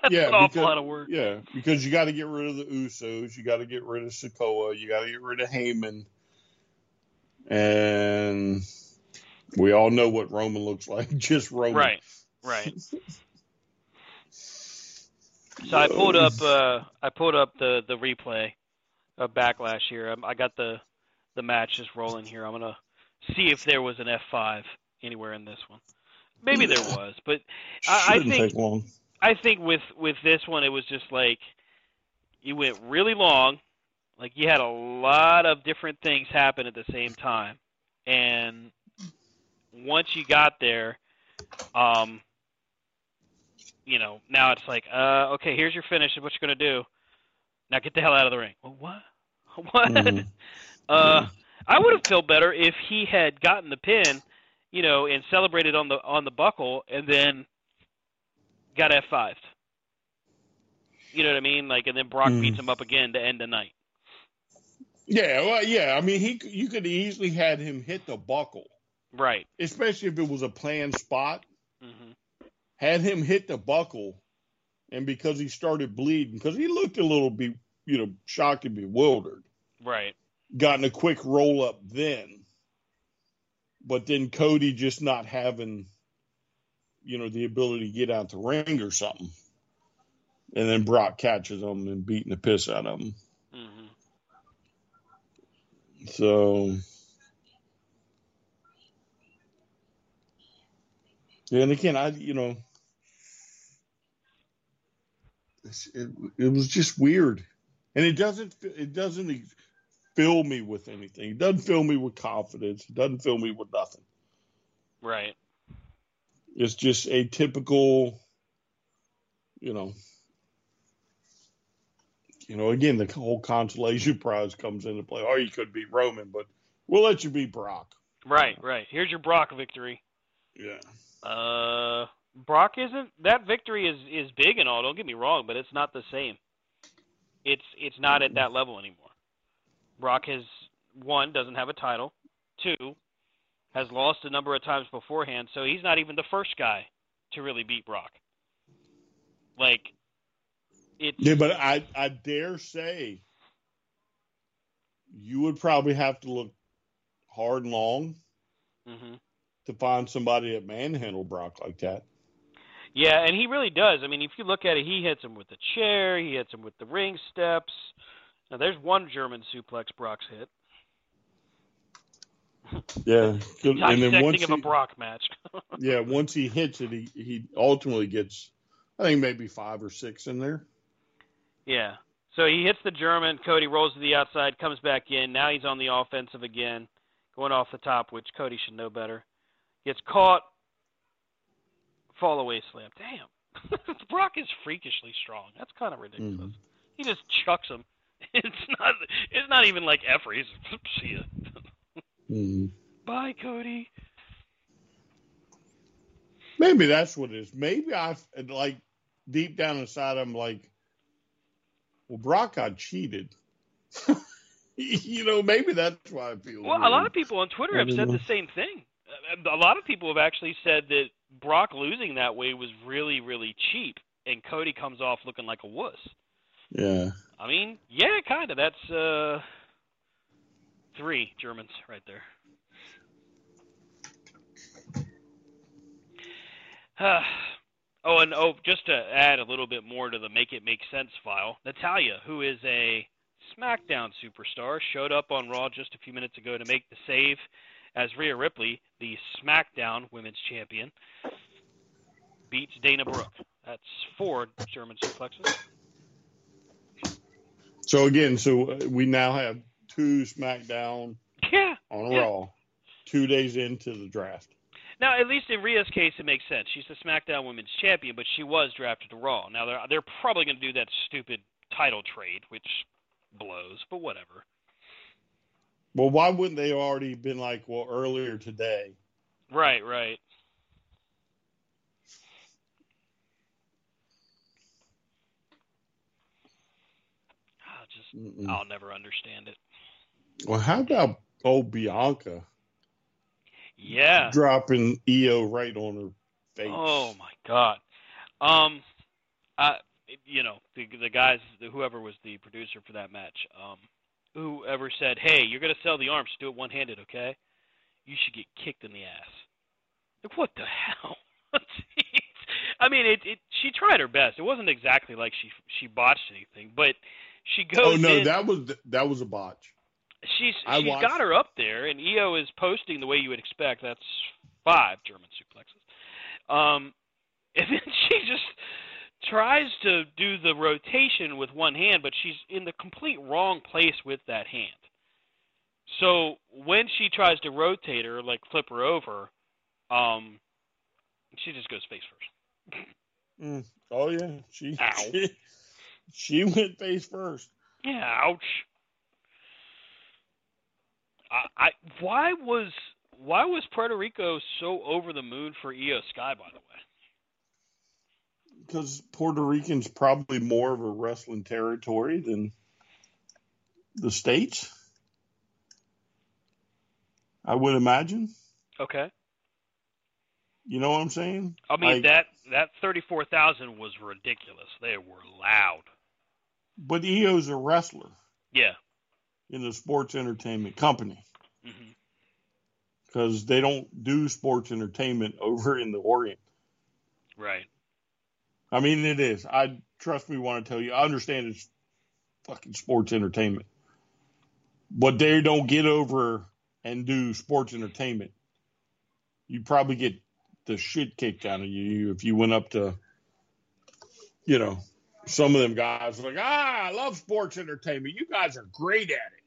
S2: yeah,
S1: an awful
S2: because-
S1: lot of work.
S2: Yeah, because you got to get rid of the Usos, you got to get rid of Sikoa, you got to get rid of Heyman, and we all know what Roman looks like. Just Roman,
S1: Right, right. So I pulled up. Uh, I pulled up the the replay of Backlash here. I, I got the the match just rolling here. I'm gonna see if there was an F5 anywhere in this one. Maybe there was, but I- I think-. I think with with this one, it was just like you went really long. Like you had a lot of different things happen at the same time, and once you got there, um, you know, now it's like, uh, okay, here's your finish. What you're gonna do? Now get the hell out of the ring. Well, what? What?
S2: Mhm.
S1: Uh, I would have felt better if he had gotten the pin, you know, and celebrated on the on the buckle, and then got F 5 You know what I mean? Like, and then Brock
S2: Mm.
S1: beats him up again to end the night.
S2: Yeah, well, yeah. I mean, he you could easily had him hit the buckle,
S1: Right.
S2: especially if it was a planned spot.
S1: hmm
S2: Had him hit the buckle, and because he started bleeding, because he looked a little be you know shocked and bewildered.
S1: Right.
S2: Gotten a quick roll up then. But then Cody just not having, you know, the ability to get out the ring or something. And then Brock catches him and beating the piss out of him.
S1: hmm
S2: So, yeah, and again, I, you know, it, it was just weird. And it doesn't, it doesn't fill me with anything. It doesn't fill me with confidence. It doesn't fill me with nothing.
S1: Right.
S2: It's just a typical, you know, you know, again, the whole consolation prize comes into play. Oh, you could be Roman, but we'll let you be Brock.
S1: Right. Right. Here's your Brock victory.
S2: Yeah.
S1: Uh, Brock isn't that victory is is big and all. Don't get me wrong, but it's not the same. It's it's not at that level anymore. Brock has one doesn't have a title, two has lost a number of times beforehand, so he's not even the first guy to really beat Brock. Like it's
S2: Yeah, but I, I dare say you would probably have to look hard and long
S1: hmm
S2: to find somebody that manhandle Brock like that.
S1: Yeah, and he really does. I mean, if you look at it, he hits him with the chair, he hits him with the ring steps. Now, there's one German suplex Brock's hit.
S2: Yeah, and then once
S1: of
S2: he,
S1: a Brock match.
S2: yeah, once he hits it, he he ultimately gets, I think maybe five or six in there.
S1: yeah. So he hits the German. Cody rolls to the outside, comes back in. Now he's on the offensive again, going off the top, which Cody should know better. Gets caught. Fall away slam. Damn. Brock is freakishly strong. That's kind of ridiculous.
S2: Mhm.
S1: He just chucks him. It's not. It's not even like effort. He's see ya.
S2: Mhm.
S1: Bye, Cody.
S2: Maybe that's what it is. Maybe I like deep down inside, I'm like, well, Brock got cheated. you know, maybe that's why I feel.
S1: Well, a lot of people on Twitter have said
S2: know.
S1: the same thing. A lot of people have actually said that Brock losing that way was really, really cheap, and Cody comes off looking like a wuss.
S2: Yeah.
S1: I mean, yeah, kind of. That's uh, three Germans right there. oh, and oh, just to add a little bit more to the Make It Make Sense file, Natalya, who is a SmackDown superstar, showed up on Raw just a few minutes ago to make the save as Rhea Ripley, the SmackDown Women's Champion, beats Dana Brooke. That's four German suplexes.
S2: So again, so uh, we now have two SmackDown
S1: Yeah.
S2: on
S1: Yeah.
S2: Raw, two days into the draft.
S1: Now, at least in Rhea's case, it makes sense. She's the SmackDown Women's Champion, but she was drafted to Raw. Now they're they're probably going to do that stupid title trade, which blows, but whatever.
S2: Well, why wouldn't they already been like, well, earlier today?
S1: Right, right. I'll just
S2: Mm-mm.
S1: I'll never understand it.
S2: Well, how about old Bianca
S1: Yeah.
S2: dropping Io right on her face?
S1: Oh my god. Um, I you know, the the guys, whoever was the producer for that match, um, whoever said, "Hey, you're gonna sell the arms, do it one-handed, okay?" You should get kicked in the ass. Like what the hell? I mean, it, it. She tried her best. It wasn't exactly like she she botched anything, but she goes.
S2: Oh no,
S1: in,
S2: that was that was a botch.
S1: She's
S2: I
S1: she's
S2: watched-
S1: got her up there, and Io is posting the way you would expect. That's five German suplexes. Um, and then she just tries to do the rotation with one hand, but she's in the complete wrong place with that hand. So when she tries to rotate her, like flip her over, um, she just goes face first.
S2: Mm. Oh yeah, she,
S1: Ow.
S2: she she went face first.
S1: Yeah, ouch. I, I why was why was Puerto Rico so over the moon for Io Sky? By the way,
S2: because Puerto Rican's probably more of a wrestling territory than the states. I would imagine.
S1: okay.
S2: You know what I'm saying?
S1: I mean
S2: Like-
S1: that that thirty four thousand was ridiculous. They were loud.
S2: But Io's a wrestler
S1: Yeah.
S2: in the sports entertainment company
S1: Mm-hmm.
S2: because they don't do sports entertainment over in the Orient.
S1: Right.
S2: I mean, it is. I trust me when I tell you. I understand it's fucking sports entertainment, but they don't get over and do sports entertainment. You'd probably get the shit kicked out of you if you went up to, you know, some of them guys are like, ah, I love sports entertainment. You guys are great at it.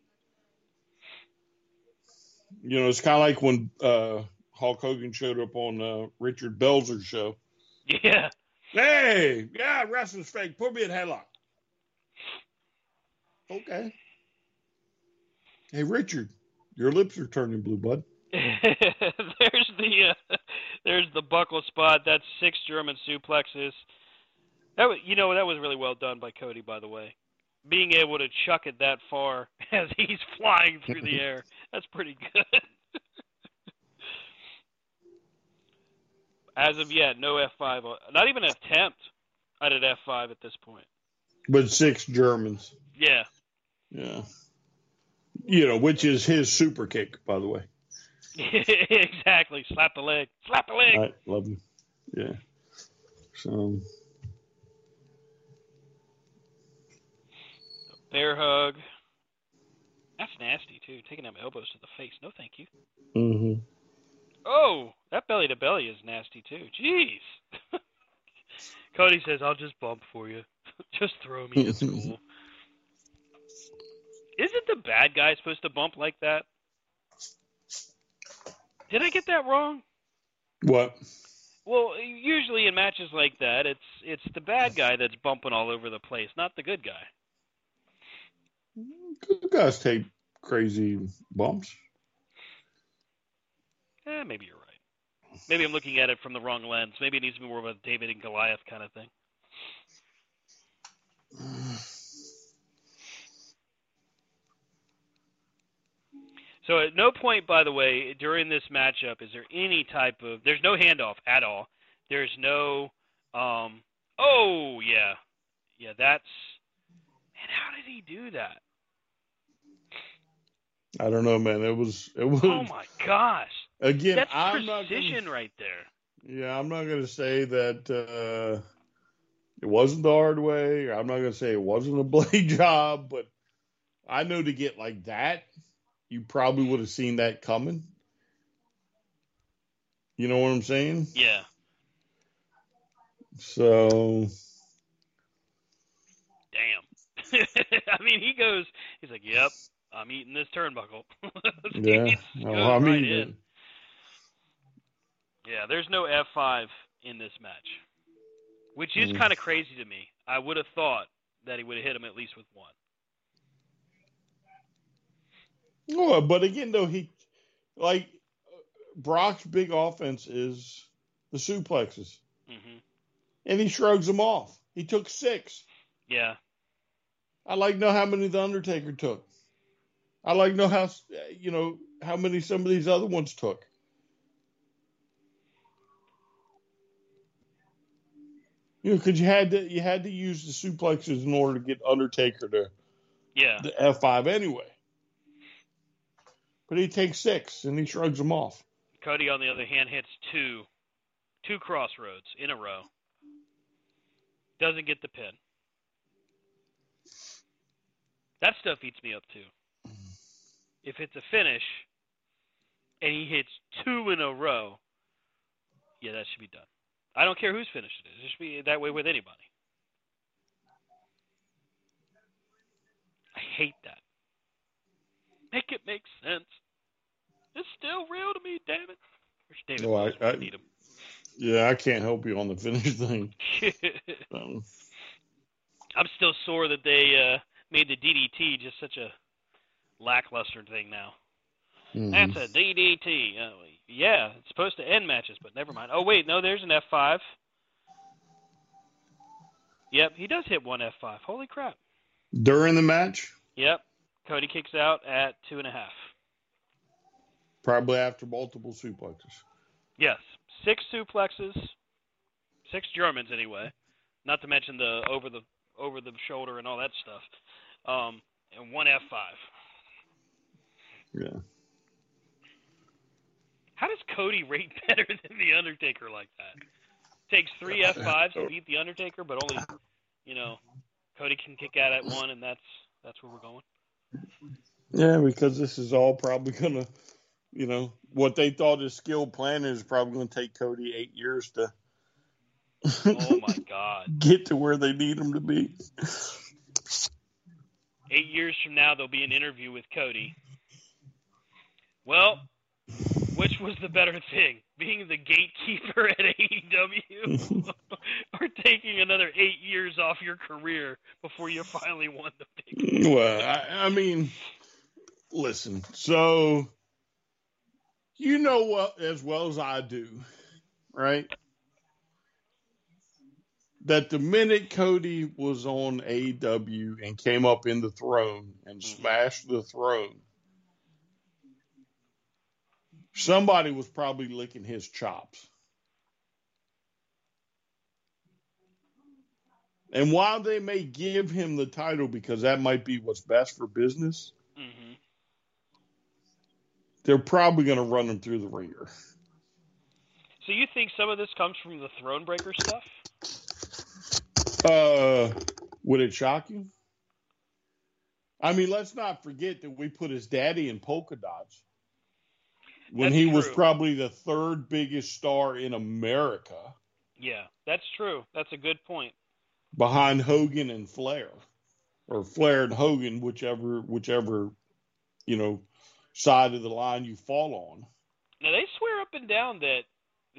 S2: You know, it's kind of like when uh, Hulk Hogan showed up on uh, Richard Belzer's show.
S1: Yeah.
S2: Hey, yeah, wrestling's fake. Put me in headlock. Okay. Hey, Richard, your lips are turning blue, bud.
S1: there's the uh, there's the buckle spot. That's six German suplexes. That was, you know that was really well done by Cody, by the way. Being able to chuck it that far as he's flying through the air, that's pretty good. As of yet, no F5. Not even an attempt at an F5 at this point.
S2: But six Germans.
S1: Yeah.
S2: Yeah. You know, which is his super kick, by the way.
S1: exactly. Slap the leg. Slap the leg.
S2: I love him. Yeah. So,
S1: Bear hug. That's nasty too. Taking them elbows to the face. No, thank you.
S2: hmm
S1: Oh, that belly to belly is nasty too. Jeez. Cody says, "I'll just bump for you. just throw me. It's cool." Isn't the bad guy supposed to bump like that? Did I get that wrong?
S2: what?
S1: Well, usually in matches like that, it's it's the bad guy that's bumping all over the place, not the good guy.
S2: Good guys take crazy bumps.
S1: Eh, maybe you're right. Maybe I'm looking at it from the wrong lens. Maybe it needs to be more of a David and Goliath kind of thing. So at no point, by the way, during this matchup is there any type of there's no handoff at all. There's no um oh yeah. Yeah, that's man, how did he do that?
S2: I don't know, man. It was. It was.
S1: Oh my gosh.
S2: again,
S1: That's
S2: I'm not gonna-
S1: precision right there.
S2: Yeah, I'm not going to say that uh, it wasn't the hard way. I'm not going to say it wasn't a blade job, but I know to get like that, you probably would have seen that coming. You know what I'm saying?
S1: Yeah.
S2: So,
S1: Damn. I mean, he goes. He's like, "Yep, I'm eating this turnbuckle."
S2: yeah. Well, I mean,
S1: right in. Yeah, there's no F5 in this match, which is
S2: Mm.
S1: kind of crazy to me. I would have thought that he would have hit him at least with one.
S2: Oh, but again, though, he like Brock's big offense is the suplexes,
S1: hmm
S2: and he shrugs them off. He took six.
S1: Yeah.
S2: I'd like to know how many the Undertaker took. I'd like to know how you know how many some of these other ones took. You know, because you had to you had to use the suplexes in order to get Undertaker to
S1: Yeah.
S2: the F five anyway. But he takes six and he shrugs them off.
S1: Cody, on the other hand, hits two, two crossroads in a row. Doesn't get the pin. That stuff eats me up too. If it's a finish, and he hits two in a row, yeah, that should be done. I don't care whose finish it is. It should be that way with anybody. I hate that. Make it make sense. It's still real to me, damn it. Where's David?
S2: Well, I- I-
S1: need him.
S2: Yeah, I can't help you on the finish thing. Um,
S1: I'm still sore that they uh, made the DDT just such a lackluster thing now.
S2: mhm.
S1: That's a DDT. Uh, yeah, it's supposed to end matches, but never mind. Oh wait, no, there's an F5. Yep, he does hit one F5. Holy crap.
S2: During the match,
S1: Yep. Cody kicks out at two and a half.
S2: probably after multiple suplexes.
S1: Yes, six suplexes, six Germans anyway. Not to mention the over the over the shoulder and all that stuff. Um, and one F5.
S2: Yeah.
S1: How does Cody rate better than the Undertaker like that? Takes three F5s to beat the Undertaker, but only, you know, Cody can kick out at one, and that's that's where we're going.
S2: Yeah, because this is all probably gonna, you know, what they thought his skill plan is probably gonna take Cody eight years to
S1: Oh my God!
S2: get to where they need him to be.
S1: Eight years from now, there'll be an interview with Cody. Well, which was the better thing, being the gatekeeper at AEW, or taking another eight years off your career before you finally won the big?
S2: Well, I, I mean, listen. So you know what as well as I do, right? That the minute Cody was on AEW and came up in the throne and mm-hmm. smashed the throne, somebody was probably licking his chops. And while they may give him the title because that might be what's best for business,
S1: hmm
S2: they're probably going to run him through the wringer.
S1: So you think some of this comes from the Thronebreaker stuff?
S2: Uh, would it shock you? I mean, let's not forget that we put his daddy in polka dots when
S1: That's
S2: he was probably the third biggest star in America
S1: Yeah, that's true. That's a good point.
S2: behind Hogan and Flair, or Flair and Hogan, whichever whichever you know side of the line you fall on.
S1: Now they swear up and down that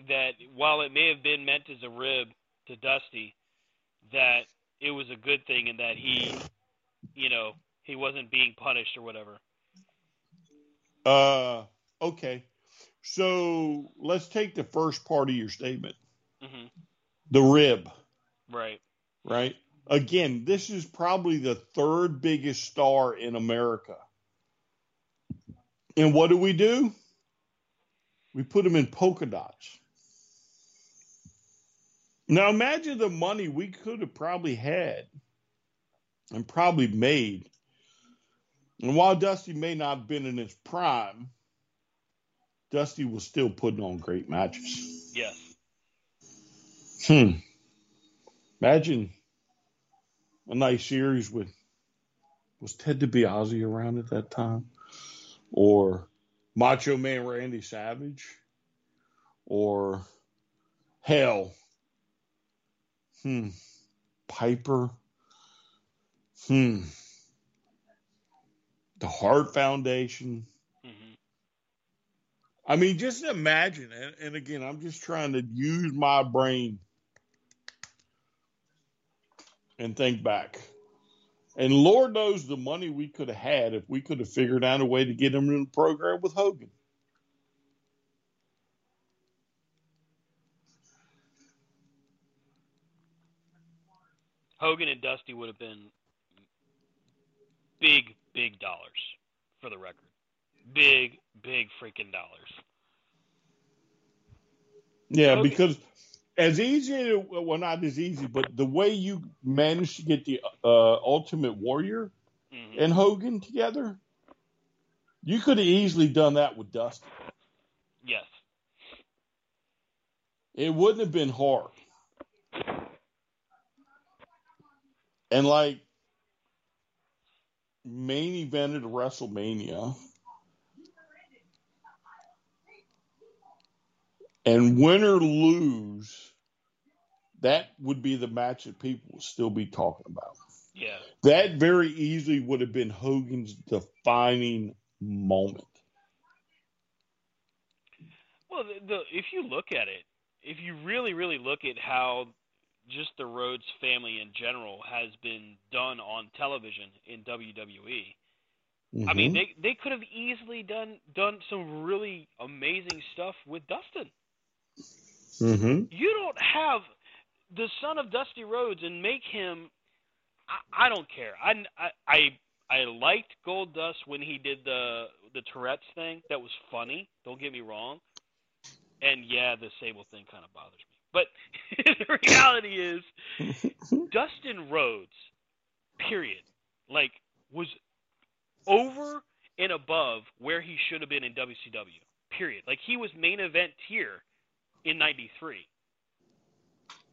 S1: that while it may have been meant as a rib to Dusty, that it was a good thing and that he, you know, he wasn't being punished or whatever.
S2: Uh, okay. So let's take the first part of your statement,
S1: hmm
S2: the rib.
S1: Right.
S2: right? Again, this is probably the third biggest star in America. And what do we do? We put him in polka dots. Now imagine the money we could have probably had and probably made. And while Dusty may not have been in his prime, Dusty was still putting on great matches.
S1: Yes.
S2: Hmm. Imagine a nice series with was Ted DiBiase around at that time, or Macho Man Randy Savage, or hell, hmm, Piper, hmm, the Hart Foundation. I mean, just imagine, and, and again, I'm just trying to use my brain and think back. And Lord knows the money we could have had if we could have figured out a way to get him in the program with Hogan.
S1: Hogan and Dusty would have been big, big dollars for the record. Big, big freaking dollars.
S2: Yeah,
S1: Hogan-
S2: because as easy, well, not as easy, but the way you managed to get the uh, Ultimate Warrior
S1: Mhm.
S2: and Hogan together, you could have easily done that with Dusty.
S1: Yes.
S2: It wouldn't have been hard. And like main evented WrestleMania. And win or lose, that would be the match that people would still be talking about.
S1: Yeah.
S2: That very easily would have been Hogan's defining moment.
S1: Well, the, the if you look at it, if you really, really look at how just the Rhodes family in general has been done on television in WWE, I mean,
S2: Mhm.
S1: they they could have easily done done some really amazing stuff with Dustin.
S2: Mhm.
S1: You don't have the son of Dusty Rhodes and make him. I, I don't care. I, I I I liked Gold Dust when he did the the Tourette's thing. That was funny. Don't get me wrong. And yeah, the Sable thing kind of bothers me. But the reality is, Dustin Rhodes, period, like was over and above where he should have been in WCW. Period. Like he was main event tier in '93.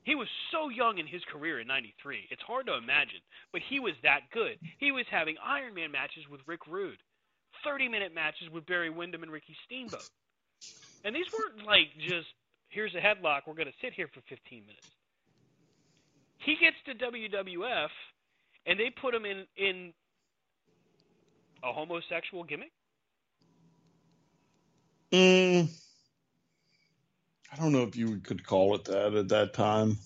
S1: He was so young in his career in '93. It's hard to imagine, but he was that good. He was having Iron Man matches with Rick Rude, 30-minute matches with Barry Windham and Ricky Steamboat, and these weren't like just here's a headlock. We're going to sit here for 15 minutes. He gets to WWF, and they put him in in a homosexual gimmick.
S2: Mm, don't know if you could call it that at that time.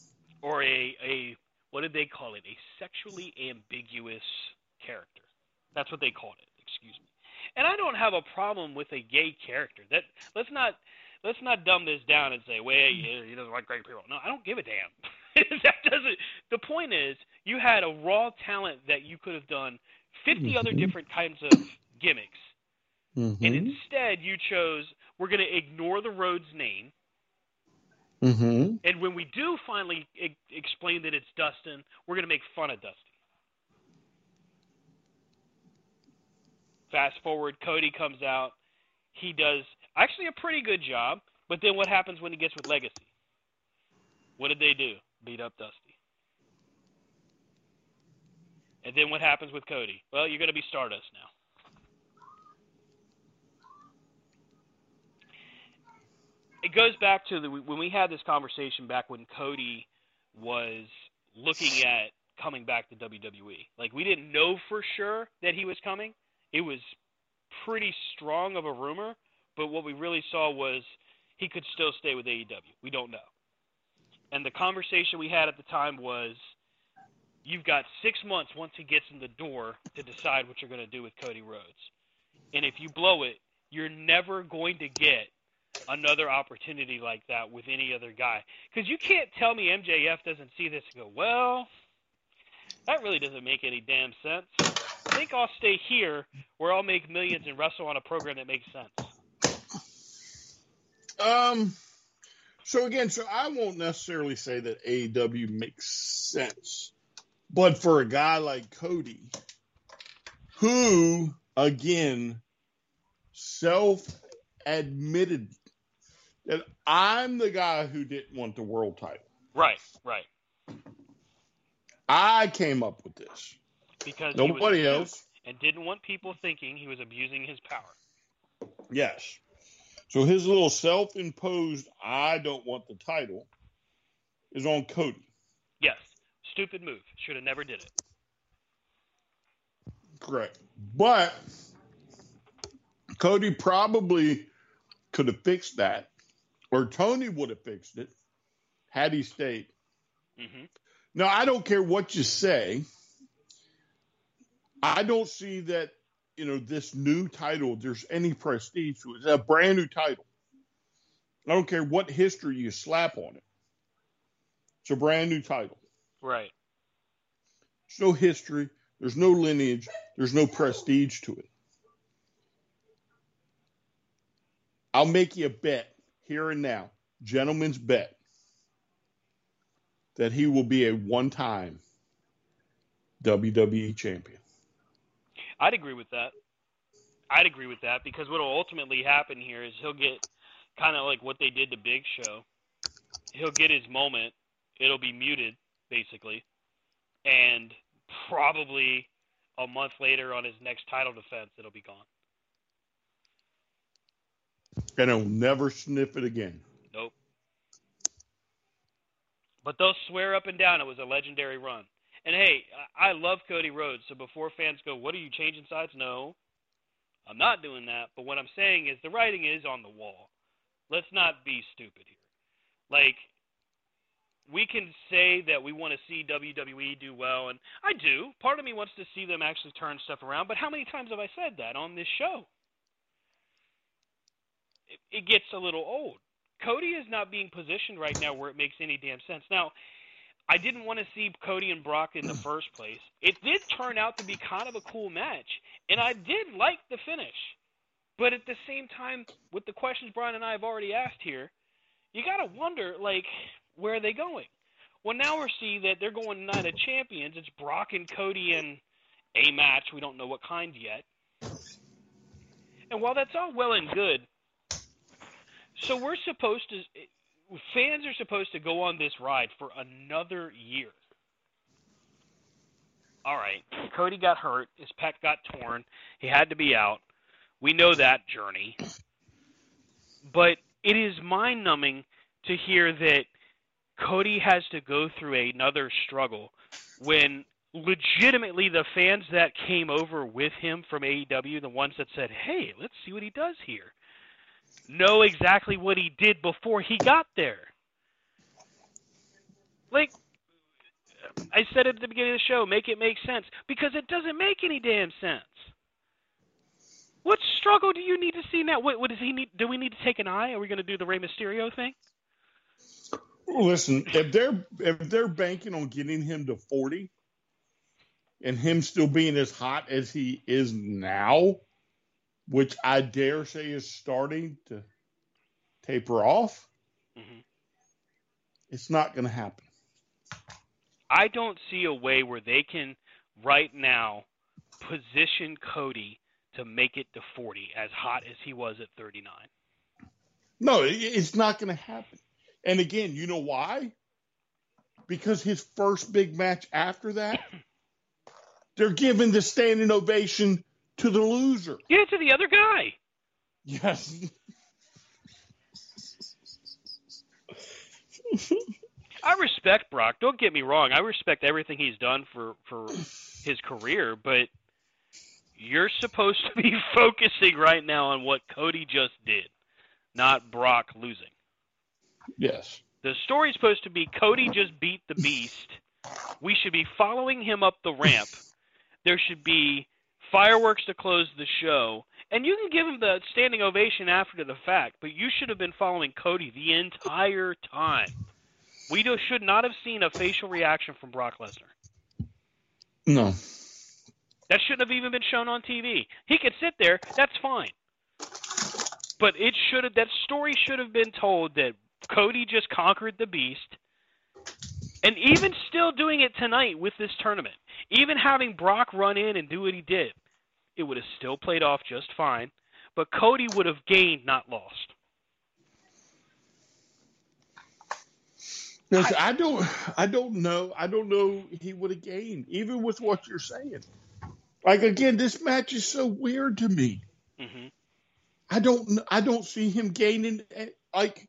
S1: or a a what did they call it? A sexually ambiguous character. That's what they called it. Excuse me. And I don't have a problem with a gay character. That let's not let's not dumb this down and say, "Well, he doesn't like gay people." No, I don't give a damn. that doesn't. The point is, you had a raw talent that you could have done 50 other
S2: Mhm.
S1: different kinds of gimmicks, and
S2: Mhm.
S1: instead you chose we're going to ignore the Rhodes name.
S2: Mhm.
S1: And when we do finally e- explain that it's Dustin, we're going to make fun of Dustin. Fast forward, Cody comes out. He does actually a pretty good job, but then what happens when he gets with Legacy? What did they do? Beat up Dusty. And then what happens with Cody? Well, you're going to be Stardust now. It goes back to the when we had this conversation back when Cody was looking at coming back to WWE. Like we didn't know for sure that he was coming. It was pretty strong of a rumor, but what we really saw was he could still stay with AEW. We don't know. And the conversation we had at the time was you've got six months once he gets in the door to decide what you're going to do with Cody Rhodes. And if you blow it, you're never going to get another opportunity like that with any other guy. Because you can't tell me MJF doesn't see this and go, well, that really doesn't make any damn sense. I think I'll stay here where I'll make millions and wrestle on a program that makes sense.
S2: Um. So again, so I won't necessarily say that AEW makes sense, but for a guy like Cody, who again self-admitted that I'm the guy who didn't want the world title.
S1: Right, right.
S2: I came up with this.
S1: Because
S2: Nobody else.
S1: and didn't want people thinking he was abusing his power.
S2: Yes. So his little self-imposed "I don't want the title" is on Cody.
S1: Yes, stupid move. Should have never did it.
S2: Correct. But Cody probably could have fixed that, or Tony would have fixed it had he stayed.
S1: hmm
S2: Now, I don't care what you say. I don't see that, you know, this new title, there's any prestige to it. It's a brand new title. I don't care what history you slap on it. It's a brand new title.
S1: Right.
S2: There's no history. There's no lineage. There's no prestige to it. I'll make you a bet here and now, gentleman's bet. that he will be a one-time WWE champion.
S1: I'd agree with that. I'd agree with that because what will ultimately happen here is he'll get kind of like what they did to Big Show. He'll get his moment. It'll be muted, basically, and probably a month later on his next title defense, it'll be gone.
S2: And I'll never sniff it again.
S1: Nope. But they'll swear up and down it was a legendary run. And hey, I love Cody Rhodes. So before fans go, "What are you changing sides?" No, I'm not doing that. But what I'm saying is the writing is on the wall. Let's not be stupid here. Like we can say that we want to see WWE do well, and I do. Part of me wants to see them actually turn stuff around. But how many times have I said that on this show? It, it gets a little old. Cody is not being positioned right now where it makes any damn sense. Now, I didn't want to see Cody and Brock in the first place. It did turn out to be kind of a cool match, and I did like the finish. But at the same time, with the questions Brian and I have already asked here, you got to wonder, like, where are they going? Well, now we see that they're going Night of Champions. It's Brock and Cody in a match. We don't know what kind yet. And while that's all well and good, so we're supposed to fans are supposed to go on this ride for another year. All right, Cody got hurt. His pec got torn. He had to be out. We know that journey. But it is mind numbing to hear that Cody has to go through another struggle when legitimately the fans that came over with him from AEW, the ones that said, hey, let's see what he does here, know exactly what he did before he got there. Like I said at the beginning of the show, make it make sense because it doesn't make any damn sense. What struggle do you need to see now? What, what does he need? Do we need to take an eye? Are we going to do the Rey Mysterio thing?
S2: Listen, if they're if they're banking on getting him to forty, and him still being as hot as he is now, which I dare say is starting to taper off, mm-hmm. it's not going to happen.
S1: I don't see a way where they can right now position Cody to make it to 40 as hot as he was at 39.
S2: No, it's not going to happen. And again, you know why? Because his first big match after that, they're giving the standing ovation to the loser.
S1: Yeah, to the other guy.
S2: Yes.
S1: I respect Brock. Don't get me wrong. I respect everything he's done for for his career, but you're supposed to be focusing right now on what Cody just did, not Brock losing.
S2: Yes.
S1: The story's supposed to be Cody just beat the beast. We should be following him up the ramp. There should be fireworks to close the show. And you can give him the standing ovation after the fact, but you should have been following Cody the entire time. We do, should not have seen a facial reaction from Brock Lesnar.
S2: No.
S1: That shouldn't have even been shown on TV. He could sit there, that's fine. But it should have that story should have been told that Cody just conquered the beast. And even still doing it tonight with this tournament, even having Brock run in and do what he did, it would have still played off just fine. But Cody would have gained, not lost.
S2: Because I, I, don't, I don't know, I don't know he would have gained, even with what you're saying. Like again, this match is so weird to me. Mm-hmm. I don't, I don't see him gaining. Eh, like,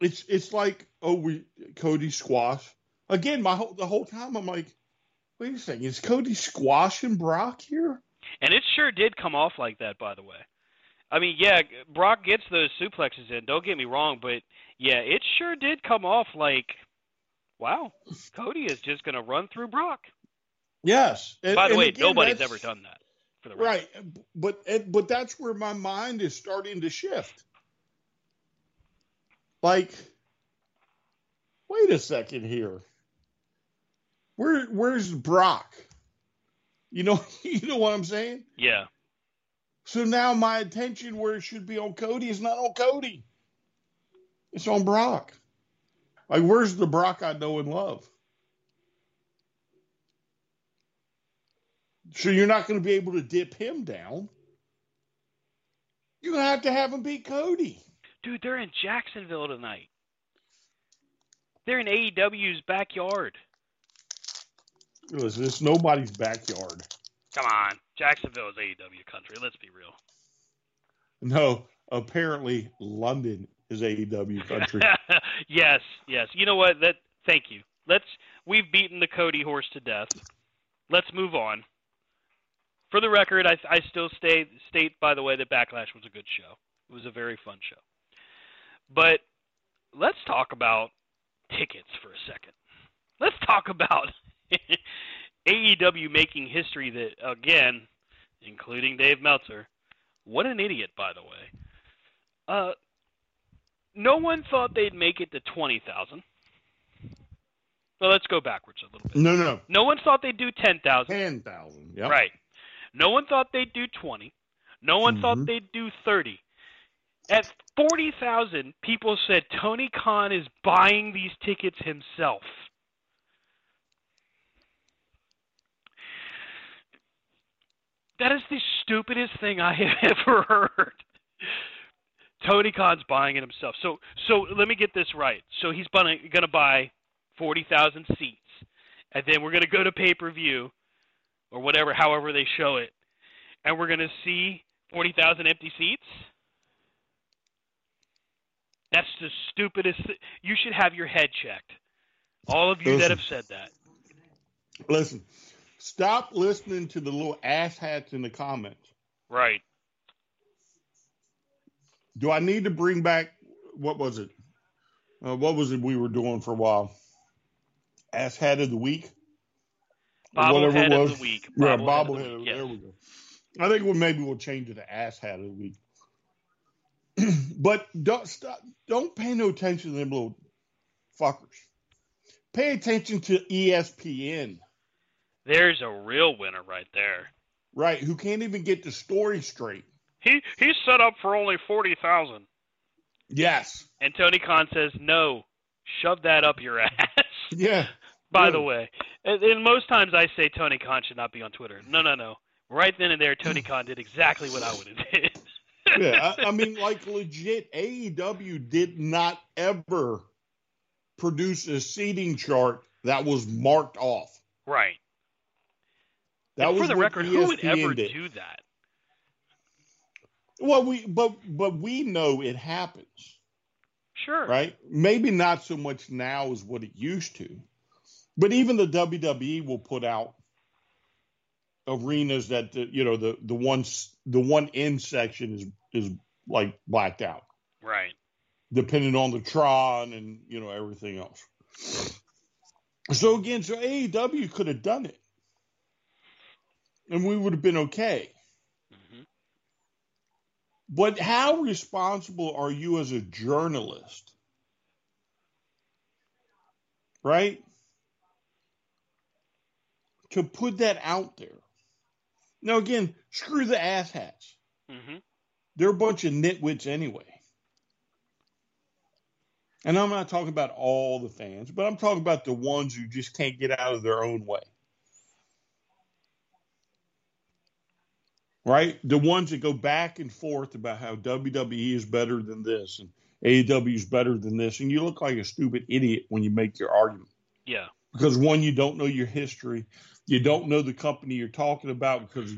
S2: It's it's like oh we Cody squash again. My whole the whole time I'm like, wait a second, is Cody squashing Brock here?
S1: And it sure did come off like that, by the way. I mean, yeah, Brock gets those suplexes in. Don't get me wrong, but yeah, it sure did come off like, wow, Cody is just going to run through Brock.
S2: Yes.
S1: And, by the way, again, nobody's ever done that. For the
S2: right, but but that's where my mind is starting to shift. Like, wait a second here. Where where's Brock? You know, you know what I'm saying?
S1: Yeah.
S2: So now my attention where it should be on Cody is not on Cody. It's on Brock. Like, where's the Brock I know and love? So you're not going to be able to dip him down. You're going to have to have him beat Cody.
S1: Dude, they're in Jacksonville tonight. They're in AEW's backyard.
S2: Listen, it's nobody's backyard.
S1: Come on. Jacksonville is AEW country. Let's be real.
S2: No, apparently London is AEW country.
S1: yes, yes. You know what? That thank you. Let's we've beaten the Cody horse to death. Let's move on. For the record, I, I still stay, state, by the way, that Backlash was a good show. It was a very fun show. But let's talk about tickets for a second. Let's talk about AEW making history that, again, including Dave Meltzer, what an idiot, by the way. Uh, no one thought they'd make it to 20,000. Well, let's go backwards a little bit.
S2: No, no.
S1: No one thought they'd do 10,000.
S2: 10,000, yeah.
S1: Right. No one thought they'd do 20. No one mm-hmm. thought they'd do 30. At 40,000, people said Tony Khan is buying these tickets himself. That is the stupidest thing I have ever heard. Tony Khan's buying it himself. So, so let me get this right. So he's going to buy 40,000 seats, and then we're going to go to pay per view, or whatever, however they show it, and we're going to see 40,000 empty seats. That's the stupidest. Th- you should have your head checked. All of you listen, that have said that.
S2: Listen, stop listening to the little asshats in the comments.
S1: Right.
S2: Do I need to bring back what was it? Uh, what was it we were doing for a while? Asshat of the week.
S1: Whatever it was. of the week.
S2: Yeah, bobblehead. Yes. There we go. I think we'll, maybe we'll change it to asshat of the week. but don't stop. Don't pay no attention to them little fuckers. Pay attention to ESPN.
S1: There's a real winner right there.
S2: Right, who can't even get the story straight.
S1: He he's set up for only forty thousand.
S2: Yes.
S1: And Tony Khan says, "No, shove that up your ass."
S2: Yeah.
S1: By yeah. the way, and, and most times I say Tony Khan should not be on Twitter. No, no, no. Right then and there, Tony Khan did exactly what I would have did.
S2: Yeah, I, I, mean, like legit, AEW did not ever produce a seating chart that was marked off.
S1: Right.
S2: That
S1: and
S2: was
S1: for the record,
S2: ESPN
S1: who would ever
S2: did.
S1: do that?
S2: Well, we but but we know it happens.
S1: Sure.
S2: Right? Maybe not so much now as what it used to. But even the WWE will put out arenas that the, you know the the one the one end section is is like blacked out.
S1: Right.
S2: Depending on the Tron and you know everything else. So again, so AEW could have done it, and we would have been okay. Mm-hmm. But how responsible are you as a journalist? Right? To put that out there. Now, again, screw the asshats. Mm-hmm. They're a bunch of nitwits anyway. And I'm not talking about all the fans, but I'm talking about the ones who just can't get out of their own way. Right? The ones that go back and forth about how WWE is better than this and AEW is better than this. And you look like a stupid idiot when you make your argument.
S1: Yeah.
S2: Because one, you don't know your history. You don't know the company you're talking about because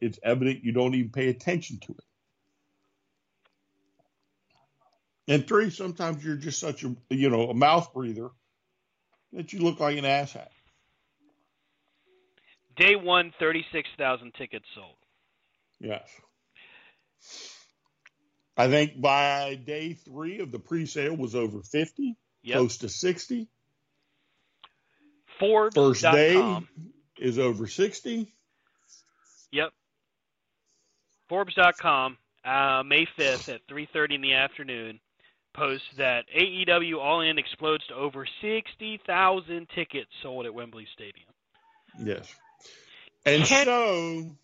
S2: it's evident you don't even pay attention to it. And three, sometimes you're just such a you know a mouth breather that you look like an asshat.
S1: Day one, thirty six thousand tickets sold.
S2: Yes. I think by day three of the pre-sale was over fifty,
S1: Yep.
S2: close to sixty.
S1: Forbes.
S2: First day is over sixty.
S1: Yep. Forbes.com, uh, May 5th at 3:30 in the afternoon, posts that AEW All In explodes to over 60,000 tickets sold at Wembley Stadium.
S2: Yes. And so,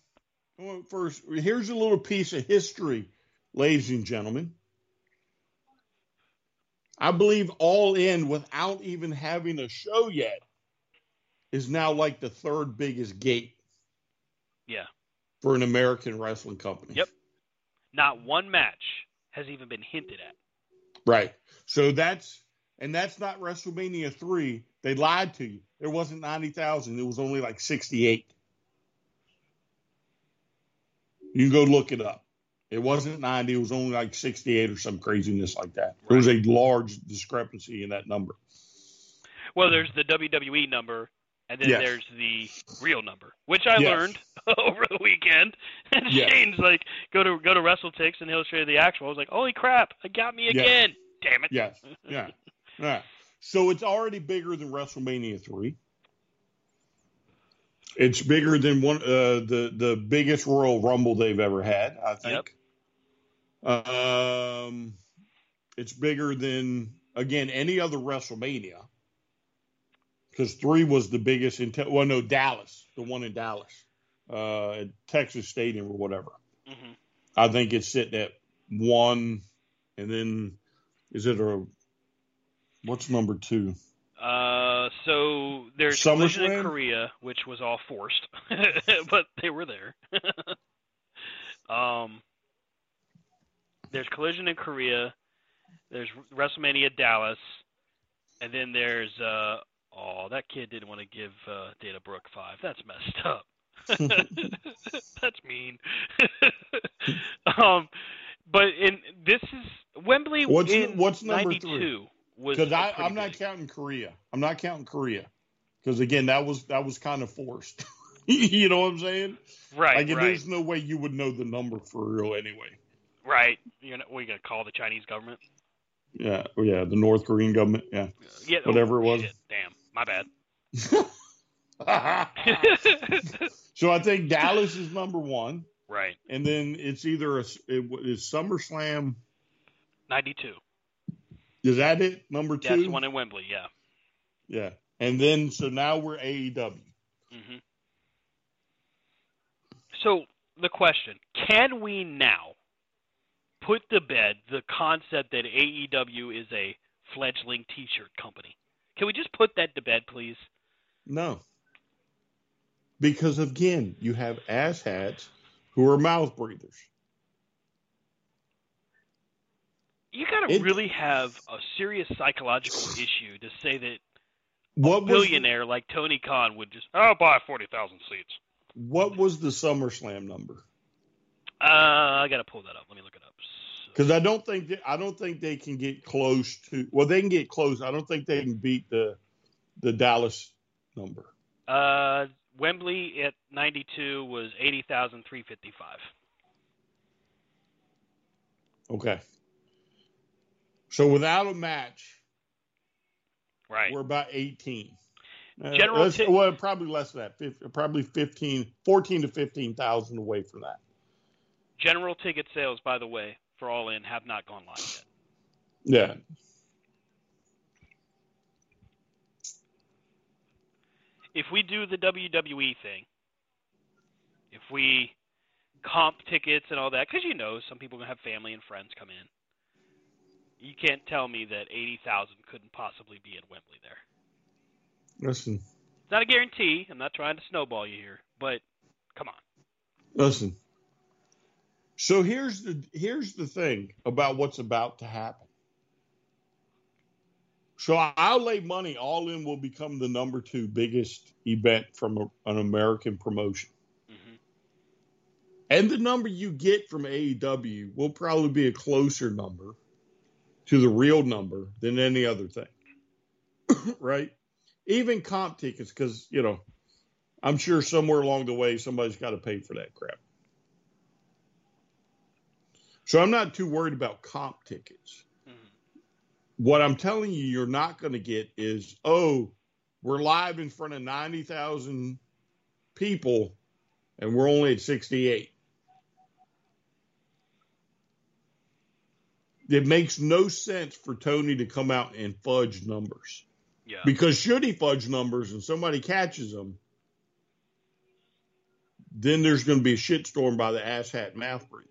S2: first, here's a little piece of history, ladies and gentlemen. I believe All In, without even having a show yet, is now like the third biggest gate
S1: Yeah.
S2: for an American wrestling company.
S1: Yep. Not one match has even been hinted at.
S2: Right. So that's and that's not WrestleMania three. They lied to you. There wasn't ninety thousand. It was only like sixty eight. You can go look it up. It wasn't ninety. It was only like sixty eight or some craziness like that. There was a large discrepancy in that number.
S1: Well, there's the WWE number, and then
S2: Yes.
S1: there's the real number, which I
S2: Yes.
S1: learned over the weekend. And
S2: Yes.
S1: Shane's like, go to go to WrestleTix, and he'll show you the actual. I was like, holy crap, it got me again. Damn it.
S2: Yes. Yeah. Yeah. So it's already bigger than WrestleMania three. It's bigger than one uh, the the biggest Royal Rumble they've ever had. I think. Yep. Um, it's bigger than again any other WrestleMania because three was the biggest in. Te- well, no, Dallas, the one in Dallas, uh, at Texas Stadium or whatever.
S1: hmm
S2: I think it's sitting at one, and then is it a what's number two?
S1: Uh, so there's Collision in Korea, which was all forced, but they were there. um, there's Collision in Korea. There's WrestleMania Dallas, and then there's uh, oh, that kid didn't want to give uh, Dana Brooke five. That's messed up. That's mean. um, but in this is Wembley
S2: What's
S1: in
S2: what's number three?
S1: '92 was
S2: Because
S1: a
S2: I
S1: pretty
S2: I'm not
S1: big.
S2: counting Korea. I'm not counting Korea because again that was that was kind of forced. you know what I'm saying?
S1: right,
S2: like
S1: right.
S2: there's no way you would know the number for real anyway.
S1: Right. You're not, we gonna call the Chinese government?
S2: Yeah, oh, yeah, the North Korean government. Yeah.
S1: Yeah.
S2: Whatever it was.
S1: Shit, damn. My bad.
S2: so I think Dallas is number one,
S1: right.
S2: and then it's either a it, is SummerSlam.
S1: Ninety-two.
S2: Is that it? Number two.
S1: That's the one in Wembley. Yeah.
S2: Yeah, and then so now we're AEW.
S1: hmm So the question: Can we now put to bed the concept that AEW is a fledgling T-shirt company? Can we just put that to bed, please?
S2: No, because again, you have asshats who are mouth breathers.
S1: You gotta
S2: It-
S1: really have a serious psychological issue to say that
S2: What
S1: a billionaire like Tony Khan would just, I'll buy forty thousand seats.
S2: what was the SummerSlam number?
S1: Uh, I gotta pull that up. Let me look it up.
S2: Because I don't think that, I don't think they can get close to. Well, they can get close. I don't think they can beat the the Dallas number.
S1: Uh, Wembley at 92 was 80,355.
S2: Okay. So without a match,
S1: Right.
S2: we're about 18. Uh,
S1: General
S2: let's-
S1: ti-
S2: well, probably less than that. Probably 15, 14 to 15,000 away from that.
S1: General ticket sales, by the way, for All In have not gone live yet.
S2: Yeah.
S1: If we do the WWE thing, if we comp tickets and all that, because you know some people gonna have family and friends come in. You can't tell me that eighty thousand couldn't possibly be at Wembley there.
S2: Listen,
S1: It's not a guarantee. I'm not trying to snowball you here, but come on.
S2: listen. So here's the here's the thing about what's about to happen. So I'll lay money all in will become the number two biggest event from a, an American promotion.
S1: hmm
S2: And the number you get from AEW will probably be a closer number to the real number than any other thing. right? Even comp tickets, because, you know, I'm sure somewhere along the way somebody's got to pay for that crap. So I'm not too worried about comp tickets.
S1: hmm
S2: What I'm telling you, you're not going to get is, oh, we're live in front of 90,000 people and we're only at 68. It makes no sense for Tony to come out and fudge numbers
S1: Yeah.
S2: because should he fudge numbers and somebody catches him, then there's going to be a shitstorm by the asshat mouth breathers.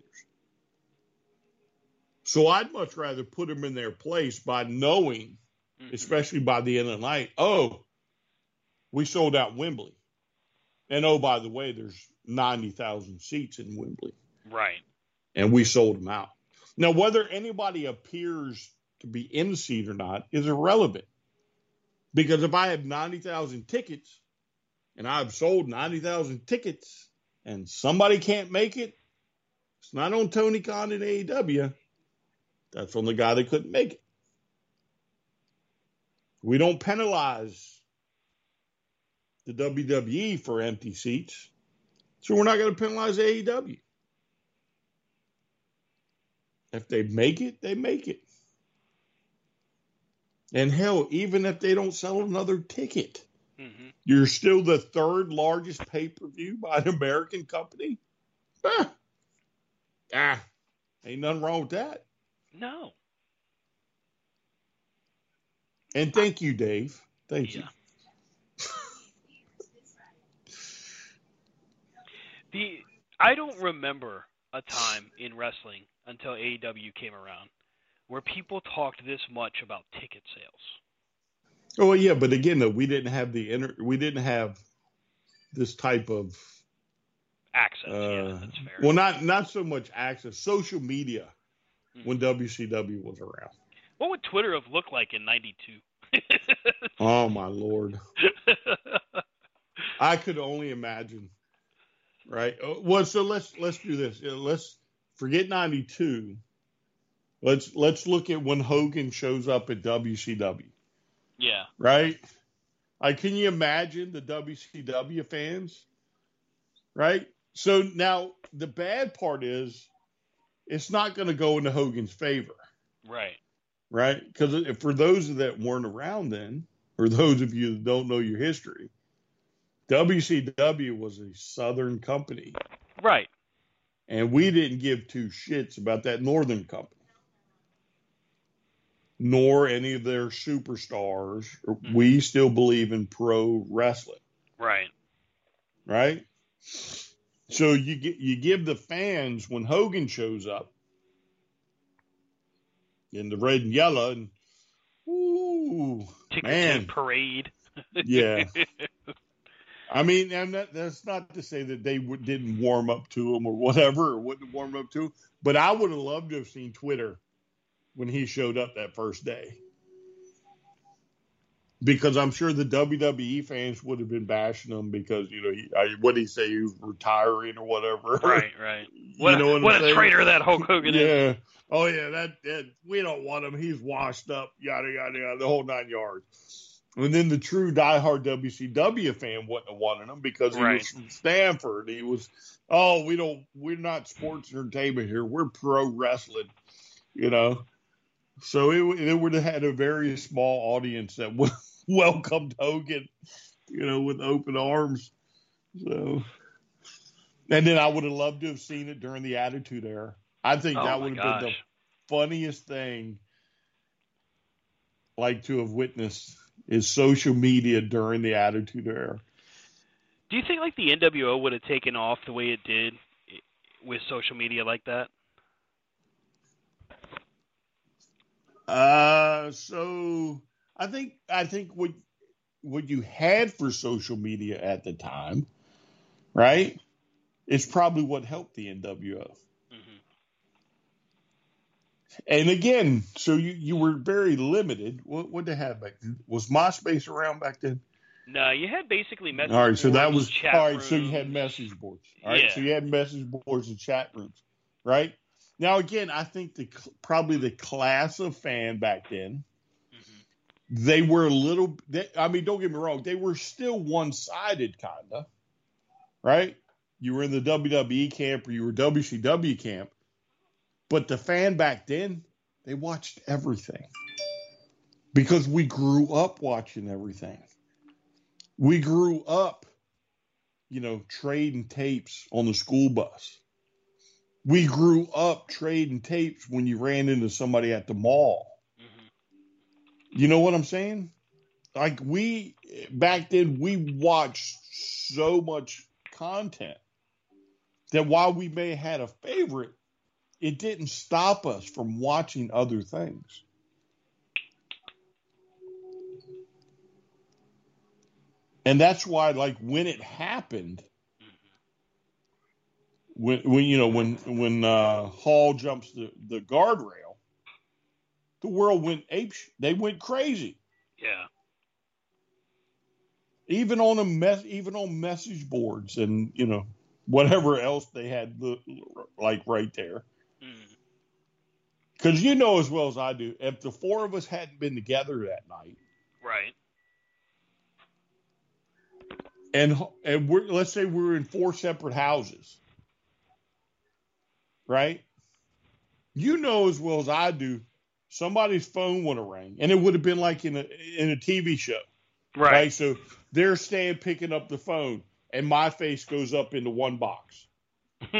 S2: So I'd much rather put them in their place by knowing
S1: Mhm.
S2: especially by the end of the night. Oh, we sold out Wembley. And oh, by the way, there's 90,000 seats in Wembley,
S1: Right.
S2: and we sold them out. Now, whether anybody appears to be in the seat or not is irrelevant. Because if I have 90,000 tickets and I've sold 90,000 tickets and somebody can't make it, it's not on Tony Khan and AEW. That's on the guy that couldn't make it. We don't penalize the WWE for empty seats, so we're not going to penalize AEW. If they make it, they make it. And hell, even if they don't sell another ticket,
S1: hmm
S2: you're still the third largest pay per view by an American company. Ah, ah, ain't nothing wrong with that.
S1: No.
S2: And thank you, Dave. Thank you.
S1: The I don't remember a time in wrestling until AEW came around where people talked this much about ticket sales.
S2: Oh yeah, but again, though, we didn't have the inter- we didn't have this type of
S1: Access,
S2: uh,
S1: yeah, that's fair.
S2: well, not not so much access, social media. When WCW was around.
S1: what would Twitter have looked like in '92?
S2: Oh my lord, I could only imagine. Right. Uh, Well, so let's let's do this. Uh, Let's forget '92. Let's let's look at when Hogan shows up at WCW.
S1: yeah,
S2: right? Like, can you imagine the WCW fans? Right? So now the bad part is it's not going to go into Hogan's favor,
S1: right.
S2: right? Because for those that weren't around then, or those of you that don't know your history, WCW was a Southern company,
S1: Right.
S2: and we didn't give two shits about that Northern company. Nor any of their superstars. Mm-hmm. We still believe in pro wrestling.
S1: Right.
S2: right? So you get you give the fans when Hogan shows up in the red and yellow, and ooh, man,
S1: parade.
S2: yeah. I mean, and that, that's not to say that they w- didn't warm up to him or whatever, or wouldn't warm up to him, but I would have loved to have seen Twitter when he showed up that first day. Because I'm sure the WWE fans would have been bashing him because you know he, I, what did he say he was retiring or whatever.
S1: right. Right.
S2: You know what,
S1: what a
S2: saying?
S1: traitor that Hulk Hogan is.
S2: yeah. Oh yeah, that, that we don't want him. He's washed up. Yada yada yada. The whole nine yards. And then the true diehard WCW fan wouldn't have wanted him because he
S1: Right.
S2: was from Stamford. He was, oh, we don't, we're not sports entertainment here. We're pro wrestling, you know. So it, it would have had a very small audience that would welcomed Hogan, you know, with open arms. So, and then I would have loved to have seen it during the Attitude Era. I think
S1: Oh
S2: that would have been the funniest thing like to have witnessed is social media during the Attitude Era.
S1: Do you think like the NWO would have taken off the way it did with social media like that?
S2: Uh, so I think I think what what you had for social media at the time, right? Is probably what helped the NWO.
S1: hmm
S2: And again, so you, you were very limited. What what they have back then? Was MySpace around back then?
S1: No, you had basically message
S2: All right, so that was all right. So you had message boards. All right,
S1: Yeah.
S2: so you had message boards and chat rooms, right? Now again, I think the probably the class of fan back then. They were a little. They, I mean, don't get me wrong, they were still one sided, kinda, right? You were in the WWE camp or you were WCW camp, but the fan back then, they watched everything because we grew up watching everything. We grew up, you know, trading tapes on the school bus. We grew up trading tapes when you ran into somebody at the mall. You know what I'm saying? Like we back then we watched so much content that while we may have had a favorite, it didn't stop us from watching other things. And that's why like when it happened when when you know when when uh Hall jumps the, the guardrail, the world went ape they went crazy.
S1: Yeah.
S2: even on a mess even on message boards and you know whatever else they had like right there
S1: mm.
S2: because you know as well as i do if the four of us hadn't been together that night
S1: Right.
S2: and and we're let's say we were in four separate houses right you know as well as i do somebody's phone would have rang and it would have been like in a in a tv show
S1: Right.
S2: right? So they're staying picking up the phone, and my face goes up into one box.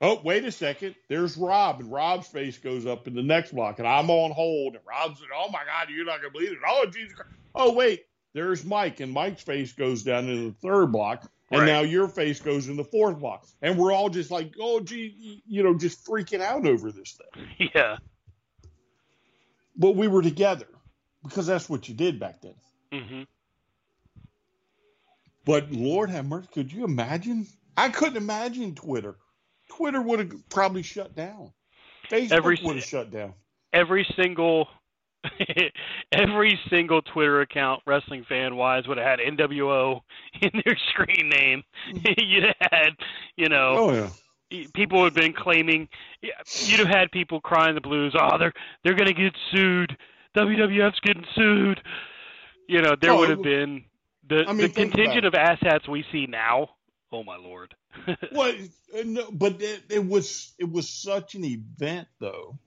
S2: oh, wait a second. There's Rob, and Rob's face goes up in the next block, and I'm on hold. And Rob's like, "Oh my God, you're not gonna believe it! Oh Jesus! Christ. Oh wait, there's Mike, and Mike's face goes down into the third block, and
S1: Right.
S2: now your face goes in the fourth block, and we're all just like, oh gee, you know, just freaking out over this thing.
S1: Yeah.
S2: But we were together because that's what you did back then.
S1: hmm
S2: But Lord have mercy, could you imagine? I couldn't imagine Twitter. Twitter would have probably shut down. Facebook
S1: Every-
S2: would have shut down.
S1: Every single, every single Twitter account, wrestling fan wise, would have had NWO in their screen name. You'd have had, you know,
S2: Oh yeah.
S1: People have been claiming you'd have had people crying the blues oh they're they're going to get sued. Wwf's getting sued. You know there
S2: Oh,
S1: would have been the
S2: I mean,
S1: the contingent of assets we see now. Oh my lord.
S2: Well, uh, no, but it, it was it was such an event though,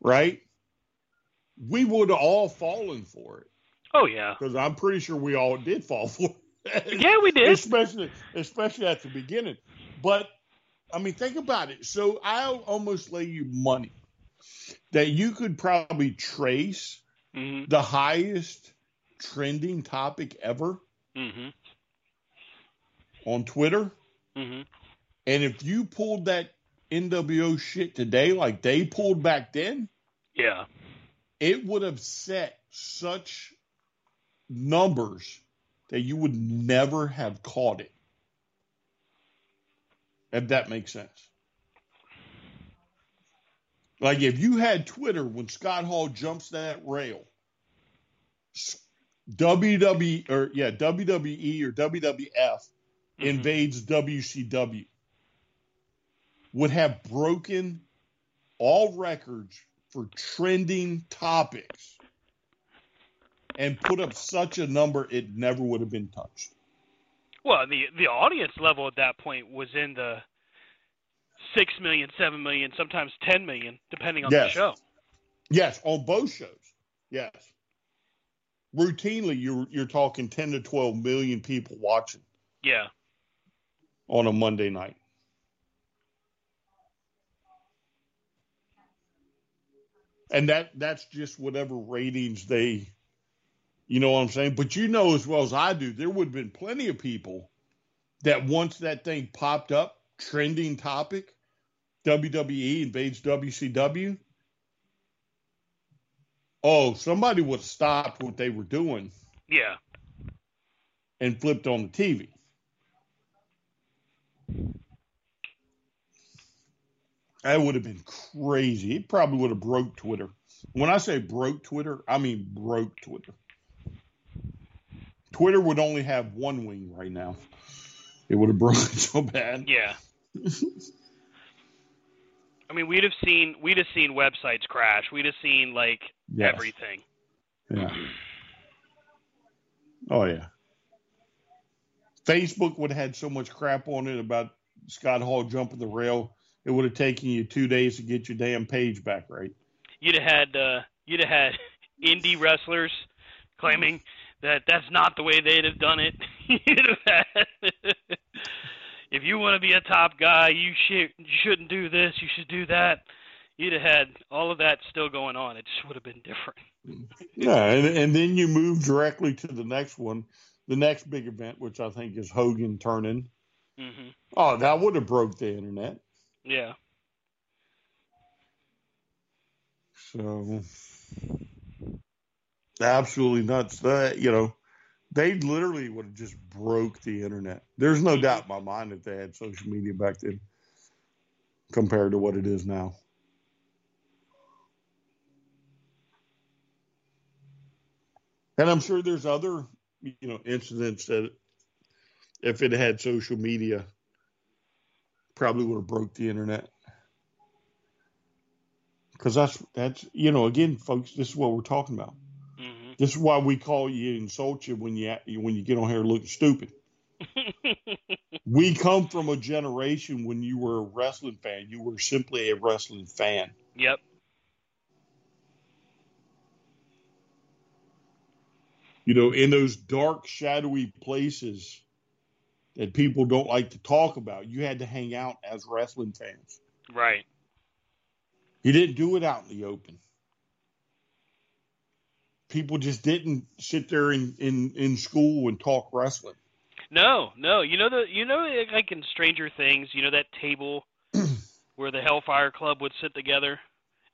S2: right? We would have all fallen for it.
S1: Oh yeah.
S2: Because I'm pretty sure we all did fall for it.
S1: yeah we did.
S2: Especially especially at the beginning. But I mean, think about it. So I'll almost lay you money that you could probably trace
S1: hmm
S2: the highest trending topic ever
S1: hmm
S2: on Twitter.
S1: hmm
S2: And if you pulled that NWO shit today, like they pulled back then,
S1: yeah
S2: it would have set such numbers that you would never have caught it. If that makes sense. Like if you had Twitter when Scott Hall jumps that rail, WWE or yeah, WWE or WWF
S1: Mhm.
S2: invades WCW would have broken all records for trending topics and put up such a number it never would have been touched.
S1: Well the the audience level at that point was in the six million seven million sometimes ten million depending on the show
S2: Yes, on both shows. Yes. Routinely you're you're talking 10 to 12 million people watching
S1: yeah
S2: on a Monday night. And that that's just whatever ratings they you know what I'm saying? But you know as well as I do, there would have been plenty of people that once that thing popped up, trending topic, WWE invades WCW. Oh, somebody would have stopped what they were doing
S1: Yeah.
S2: and flipped on the TV. That would have been crazy. It probably would have broke Twitter. When I say broke Twitter, I mean broke Twitter. Twitter would only have one wing right now. It would have broken so bad.
S1: Yeah. I mean, we'd have seen we'd have seen websites crash. We'd have seen like
S2: Yes.
S1: everything.
S2: Yeah. Oh yeah. Facebook would have had so much crap on it about Scott Hall jumping the rail. It would have taken you two days to get your damn page back right.
S1: You'd have had uh, you'd have had indie wrestlers claiming that that's not the way they'd have done it. you'd have had if you want to be a top guy, you should you shouldn't do this. You should do that. You'd have had all of that still going on. It just would have been different.
S2: Yeah, and, and then you move directly to the next one, the next big event, which I think is Hogan turning.
S1: hmm
S2: Oh, that would have broke the internet.
S1: Yeah.
S2: So absolutely nuts. That you know, they literally would have just broke the internet. There's no doubt in my mind that they had social media back then compared to what it is now. And I'm sure there's other, you know, incidents that if it had social media, probably would have broke the internet. Because that's that's you know again, folks, this is what we're talking about. This is why we call you insult you when you when you get on here looking stupid. We come from a generation when you were a wrestling fan, you were simply a wrestling fan.
S1: yep.
S2: You know, in those dark, shadowy places that people don't like to talk about, you had to hang out as wrestling fans.
S1: Right.
S2: You didn't do it out in the open. People just didn't sit there in, in, in school and talk wrestling.
S1: No, no. You know the you know like in Stranger Things, you know that table where the Hellfire Club would sit together,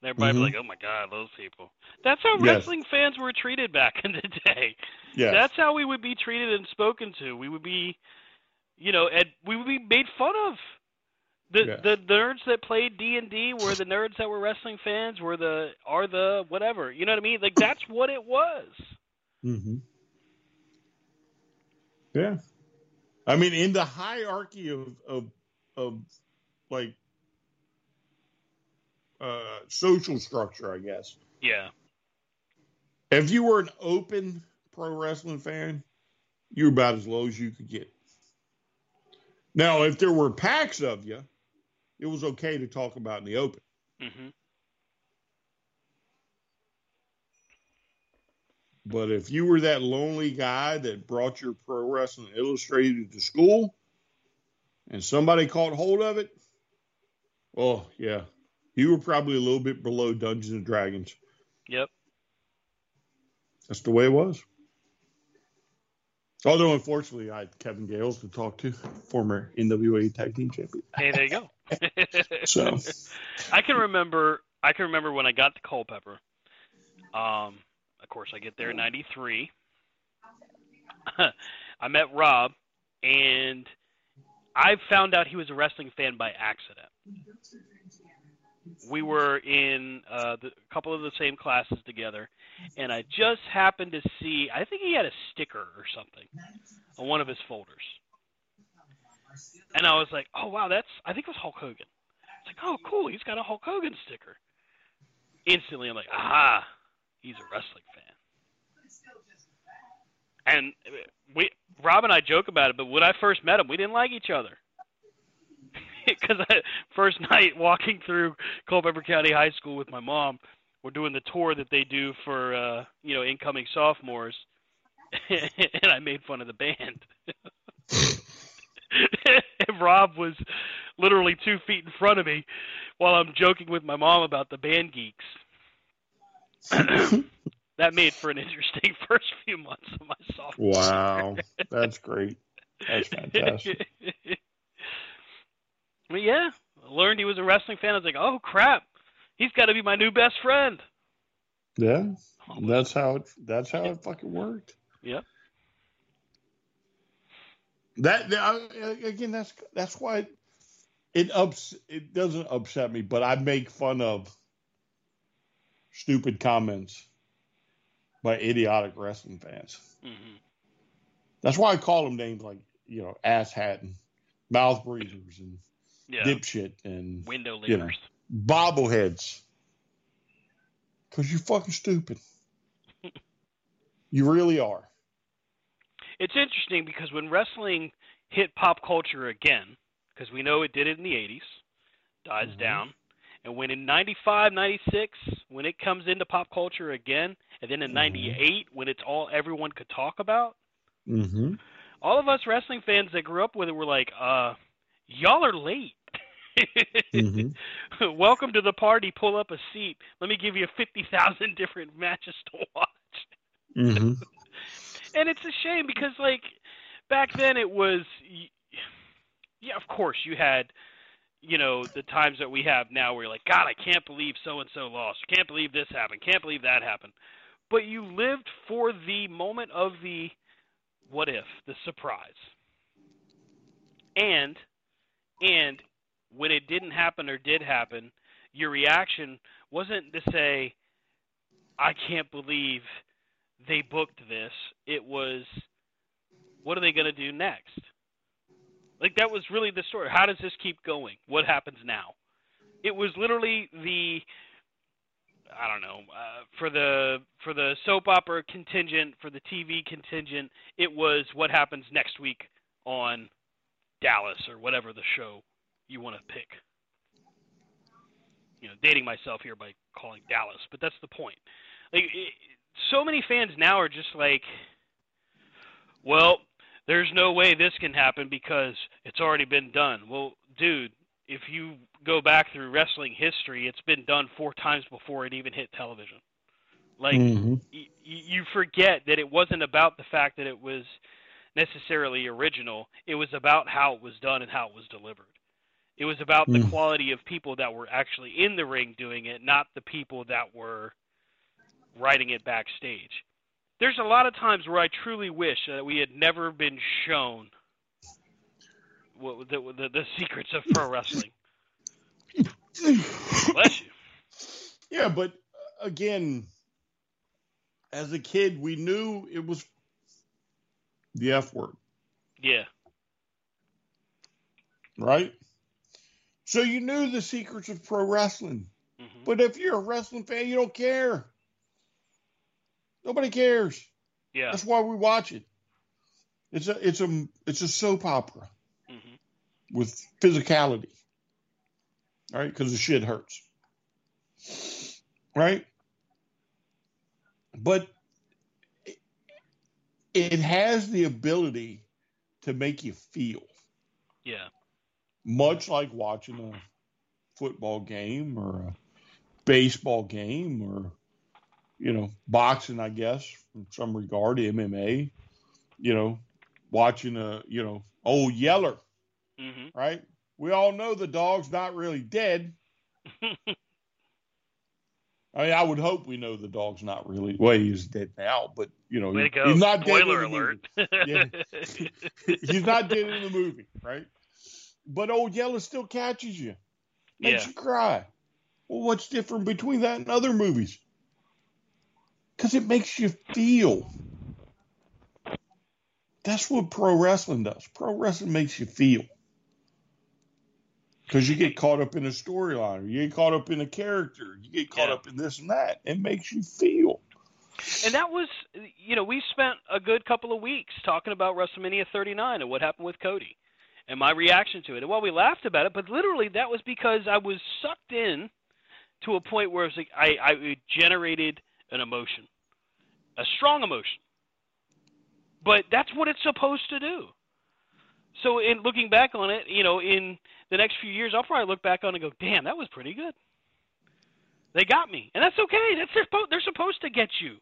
S1: and everybody
S2: Mhm.
S1: would be like, "Oh my God, those people." That's how
S2: Yes.
S1: wrestling fans were treated back in the day.
S2: Yeah.
S1: That's how we would be treated and spoken to. We would be, you know, and we would be made fun of. The the nerds that played D and D were the nerds that were wrestling fans. Were the are the whatever. You know what I mean? Like that's what it was.
S2: Mm-hmm. Yeah. I mean, in the hierarchy of of of like uh, social structure, I guess.
S1: Yeah.
S2: If you were an open pro wrestling fan, you're about as low as you could get. Now, if there were packs of you, it was okay to talk about in the open.
S1: hmm
S2: But if you were that lonely guy that brought your pro wrestling illustrated to school and somebody caught hold of it, oh, yeah, you were probably a little bit below Dungeons and Dragons.
S1: Yep.
S2: That's the way it was. Although, unfortunately, I had Kevin Gales to talk to, former NWA Tag Team Champion.
S1: Hey, there you go.
S2: So,
S1: I can remember. I can remember when I got to Culpeper. Um, of course, I get there in '93. I met Rob, and I found out he was a wrestling fan by accident. We were in uh, the, a couple of the same classes together, and I just happened to see. I think he had a sticker or something on one of his folders, and I was like, "Oh wow, that's." I think it was Hulk Hogan. It's like, "Oh cool, he's got a Hulk Hogan sticker." Instantly, I'm like, "Aha, he's a wrestling fan." And we, Rob and I joke about it, but when I first met him, we didn't like each other. Because first night walking through Culpeper County High School with my mom, we're doing the tour that they do for uh, you know incoming sophomores, and I made fun of the band. and Rob was literally two feet in front of me while I'm joking with my mom about the band geeks. that made for an interesting first few months of my sophomore.
S2: wow, that's great. That's fantastic.
S1: but yeah, I learned he was a wrestling fan. I was like, oh crap, he's got to be my new best friend.
S2: Yeah. That's how it. That's how it fucking worked.
S1: Yep.
S2: That again. That's that's why it, it ups. It doesn't upset me, but I make fun of stupid comments by idiotic wrestling fans.
S1: hmm
S2: That's why I call them names like you know ass hat and mouth breathers and
S1: Yeah.
S2: dipshit and
S1: Window
S2: you know. bobbleheads. Because you're fucking stupid. you really are.
S1: It's interesting because when wrestling hit pop culture again, because we know it did it in the 80s, dies
S2: Mhm.
S1: down, and when in 95, 96, when it comes into pop culture again, and then in
S2: Mhm.
S1: 98, when it's all everyone could talk about,
S2: Mm-hmm.
S1: all of us wrestling fans that grew up with it were like, uh, y'all are late.
S2: Mm-hmm.
S1: Welcome to the party. Pull up a seat. Let me give you 50,000 different matches to watch. And it's a shame because like back then it was yeah of course you had you know the times that we have now where you're like god i can't believe so and so lost. Can't believe this happened. Can't believe that happened. But you lived for the moment of the what if the surprise. And and when it didn't happen or did happen your reaction wasn't to say i can't believe they booked this, it was what are they going to do next? Like that was really the story. How does this keep going? What happens now? It was literally the I don't know uh, for the for the soap opera contingent for the TV contingent. It was what happens next week on Dallas or whatever the show you want to pick. You know, dating myself here by calling Dallas, but that's the point. Like it, so many fans now are just like, well, there's no way this can happen because it's already been done. Well, dude, if you go back through wrestling history, it's been done four times before it even hit television. Like
S2: Mm-hmm.
S1: y- you forget that it wasn't about the fact that it was necessarily original. It was about how it was done and how it was delivered. It was about the
S2: Mm.
S1: quality of people that were actually in the ring doing it, not the people that were writing it backstage. There's a lot of times where I truly wish that we had never been shown what, the, the, the secrets of pro wrestling. Bless you.
S2: Yeah, but uh, again, as a kid, we knew it was the F word,
S1: Yeah.
S2: right? So you knew the secrets of pro wrestling.
S1: hmm
S2: But if you're a wrestling fan, you don't care. Nobody cares.
S1: Yeah.
S2: That's why we watch it. It's a it's a it's a soap opera
S1: hmm
S2: with physicality, right? Because the shit hurts, right? But it has the ability to make you feel,
S1: Yeah.
S2: much like watching a football game or a baseball game or you know boxing, I guess, in some regard, MMA. You know, watching a you know old Yeller
S1: hmm
S2: right? We all know the dog's not really dead. I mean, I would hope we know the dog's not really. Well, he's dead now, but you know, he- he's not
S1: Spoiler
S2: dead in the
S1: alert.
S2: movie. he's not dead in the movie, right? But old Yeller still catches you, makes
S1: Yeah.
S2: you cry. Well, what's different between that and other movies? Because it makes you feel. That's what pro wrestling does. Pro wrestling makes you feel. Because you get caught up in a storyline, or you get caught up in a character, you get caught
S1: Yeah.
S2: up in this and that. It makes you feel.
S1: And that was, you know, we spent a good couple of weeks talking about WrestleMania 39 and what happened with Cody and my reaction to it. And while we laughed about it, but literally that was because I was sucked in to a point where it was like I, I generated an emotion, a strong emotion. But that's what it's supposed to do. So in looking back on it, you know, in the next few years, I'll probably look back on it and go, "Damn, that was pretty good." They got me, and that's okay. That's their they're supposed to get you.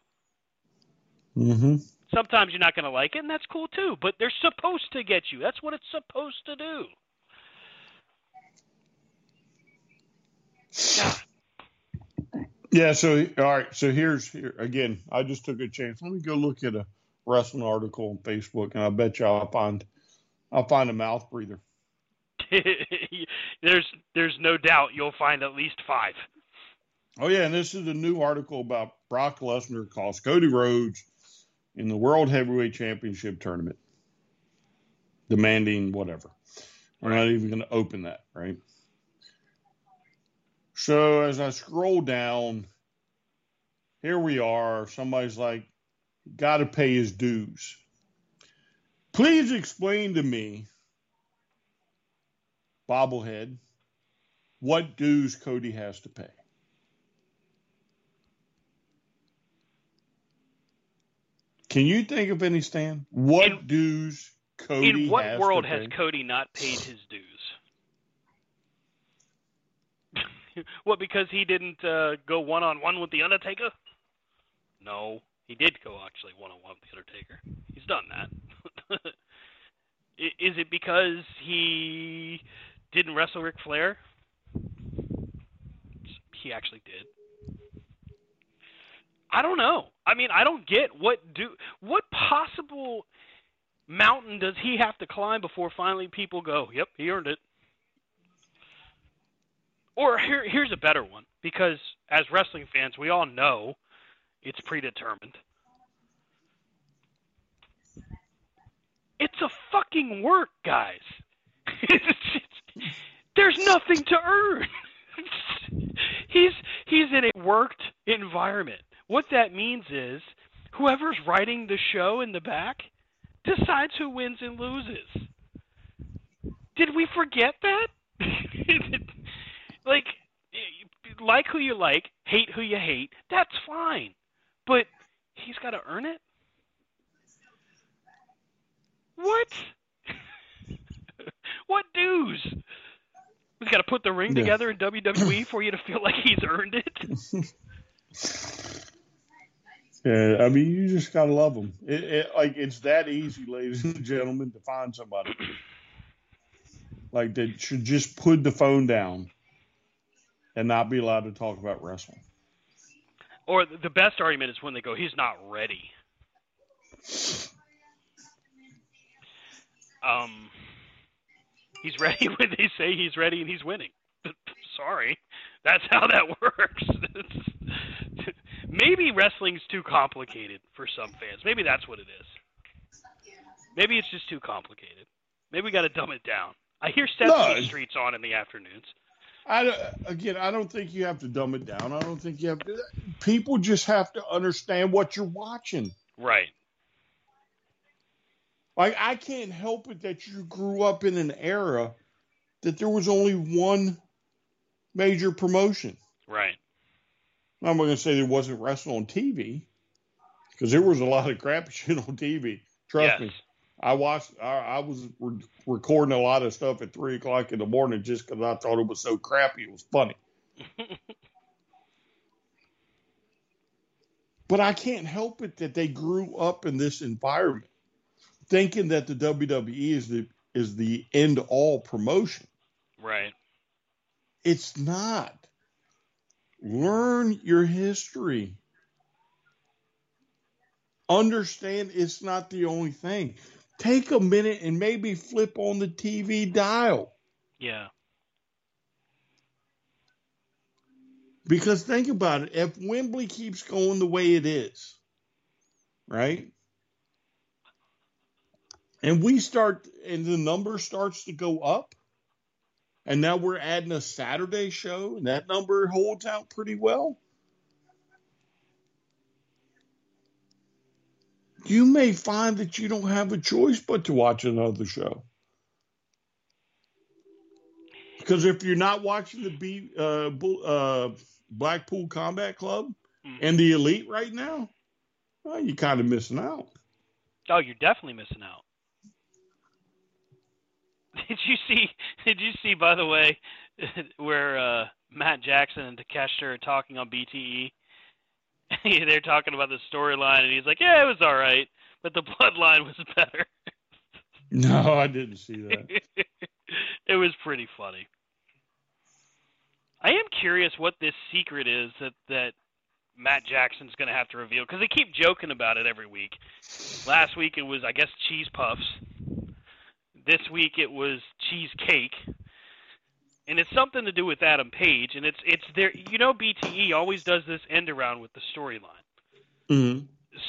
S2: Mm-hmm.
S1: Sometimes you're not going to like it, and that's cool too. But they're supposed to get you. That's what it's supposed to do. God.
S2: Yeah. So all right. So here's here again. I just took a chance. Let me go look at a wrestling article on Facebook, and I bet you I'll find I'll find a mouth breather.
S1: there's there's no doubt you'll find at least five.
S2: Oh yeah, and this is a new article about Brock Lesnar cost Cody Rhodes in the World Heavyweight Championship tournament, demanding whatever. We're not even going to open that, right? So as I scroll down, here we are. Somebody's like, got to pay his dues. Please explain to me, bobblehead, what dues Cody has to pay. Can you think of any, Stan? What in, dues Cody
S1: In what
S2: has
S1: world has Cody not paid his dues? what, because he didn't uh, go one on one with The Undertaker? No, he did go actually one on one with The Undertaker. He's done that. Is it because he didn't wrestle Ric Flair? He actually did. I don't know. I mean, I don't get what do what possible mountain does he have to climb before finally people go, "Yep, he earned it." Or here, here's a better one because as wrestling fans, we all know it's predetermined. It's a fucking work, guys. there's nothing to earn. he's he's in a worked environment. What that means is whoever's writing the show in the back decides who wins and loses. Did we forget that? like like who you like, hate who you hate, that's fine. But he's got to earn it? What? what dues? He's got to put the ring yeah. together in WWE for you to feel like he's earned it?
S2: Yeah, I mean, you just gotta love them. It, it, like it's that easy, ladies and gentlemen, to find somebody like that should just put the phone down and not be allowed to talk about wrestling.
S1: Or the best argument is when they go, "He's not ready." Um, he's ready when they say he's ready and he's winning. Sorry, that's how that works. maybe wrestling's too complicated for some fans. Maybe that's what it is. Maybe it's just too complicated. Maybe we got to dumb it down. I hear Sesame no, Street's on in the afternoons.
S2: I again, I don't think you have to dumb it down. I don't think you have to. People just have to understand what you're watching.
S1: Right.
S2: Like I can't help it that you grew up in an era that there was only one major promotion.
S1: Right.
S2: I'm not going to say there wasn't wrestling on TV because there was a lot of crap shit on TV. Trust yes. me. I watched. I, I was re- recording a lot of stuff at three o'clock in the morning just because I thought it was so crappy. It was funny. but I can't help it that they grew up in this environment, thinking that the WWE is the is the end all promotion.
S1: Right.
S2: It's not. Learn your history. Understand it's not the only thing. Take a minute and maybe flip on the TV dial.
S1: Yeah.
S2: Because think about it if Wembley keeps going the way it is, right? And we start, and the number starts to go up, and now we're adding a Saturday show, and that number holds out pretty well. You may find that you don't have a choice but to watch another show. Because if you're not watching the B, uh, uh, Blackpool Combat Club mm-hmm. and the Elite right now, well, you're kind of missing out.
S1: Oh, you're definitely missing out. Did you see? Did you see? By the way, where uh, Matt Jackson and Takeshita are talking on BTE. They're talking about the storyline, and he's like, "Yeah, it was all right, but the bloodline was better."
S2: no, I didn't see that.
S1: it was pretty funny. I am curious what this secret is that that Matt Jackson's going to have to reveal because they keep joking about it every week. Last week it was, I guess, cheese puffs. This week it was cheesecake, and it's something to do with Adam Page. And it's it's there. You know, BTE always does this end around with the storyline.
S2: Mm-hmm.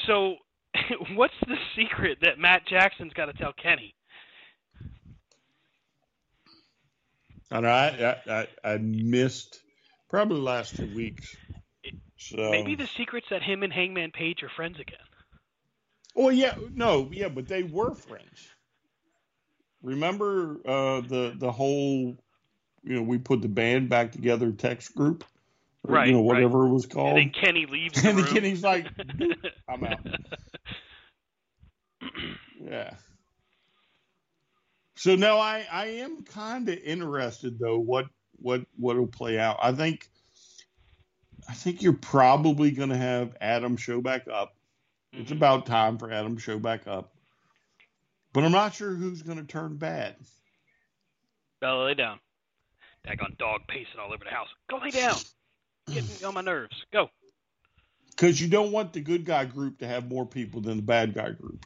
S1: So, what's the secret that Matt Jackson's got to tell Kenny?
S2: And I, I, I, I missed probably the last two weeks. So
S1: Maybe the secret's that him and Hangman Page are friends again.
S2: Well, yeah, no, yeah, but they were friends. Remember uh, the the whole, you know, we put the band back together text group, or,
S1: Right,
S2: You know,
S1: right.
S2: whatever it was called.
S1: And then Kenny leaves the
S2: And then. Kenny's like, I'm out. Yeah. So no, I I am kind of interested though what what what'll play out. I think I think you're probably going to have Adam show back up. It's
S1: Mhm.
S2: about time for Adam show back up. But I'm not sure who's going to turn bad.
S1: Bella, lay down. Daggone dog pacing all over the house. Go lay down. Getting on my nerves. Go.
S2: Because you don't want the good guy group to have more people than the bad guy group.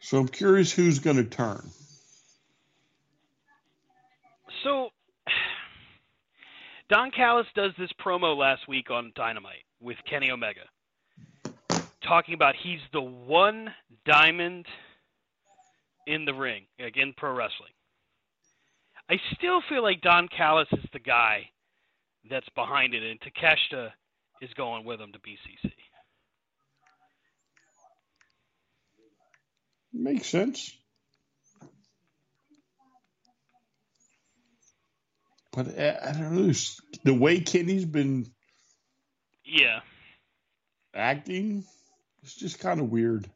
S2: So I'm curious who's going to turn.
S1: So, Don Callis does this promo last week on Dynamite with Kenny Omega, talking about he's the one diamond in the ring, like in pro wrestling. I still feel like Don Callis is the guy that's behind it, and Takeshita is going with him to BCC.
S2: Makes sense. But uh, I don't know. The way Kenny's been
S1: Yeah.
S2: acting, it's just kind of weird.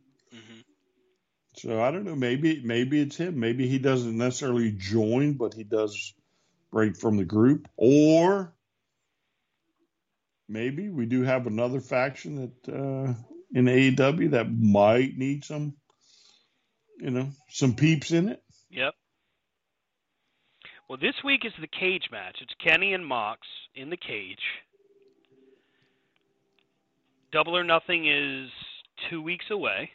S2: So I don't know. Maybe maybe it's him. Maybe he doesn't necessarily join, but he does break from the group. Or maybe we do have another faction that uh, in AEW that might need some, you know, some peeps in it.
S1: Yep. Well, this week is the cage match. It's Kenny and Mox in the cage. Double or Nothing is two weeks away.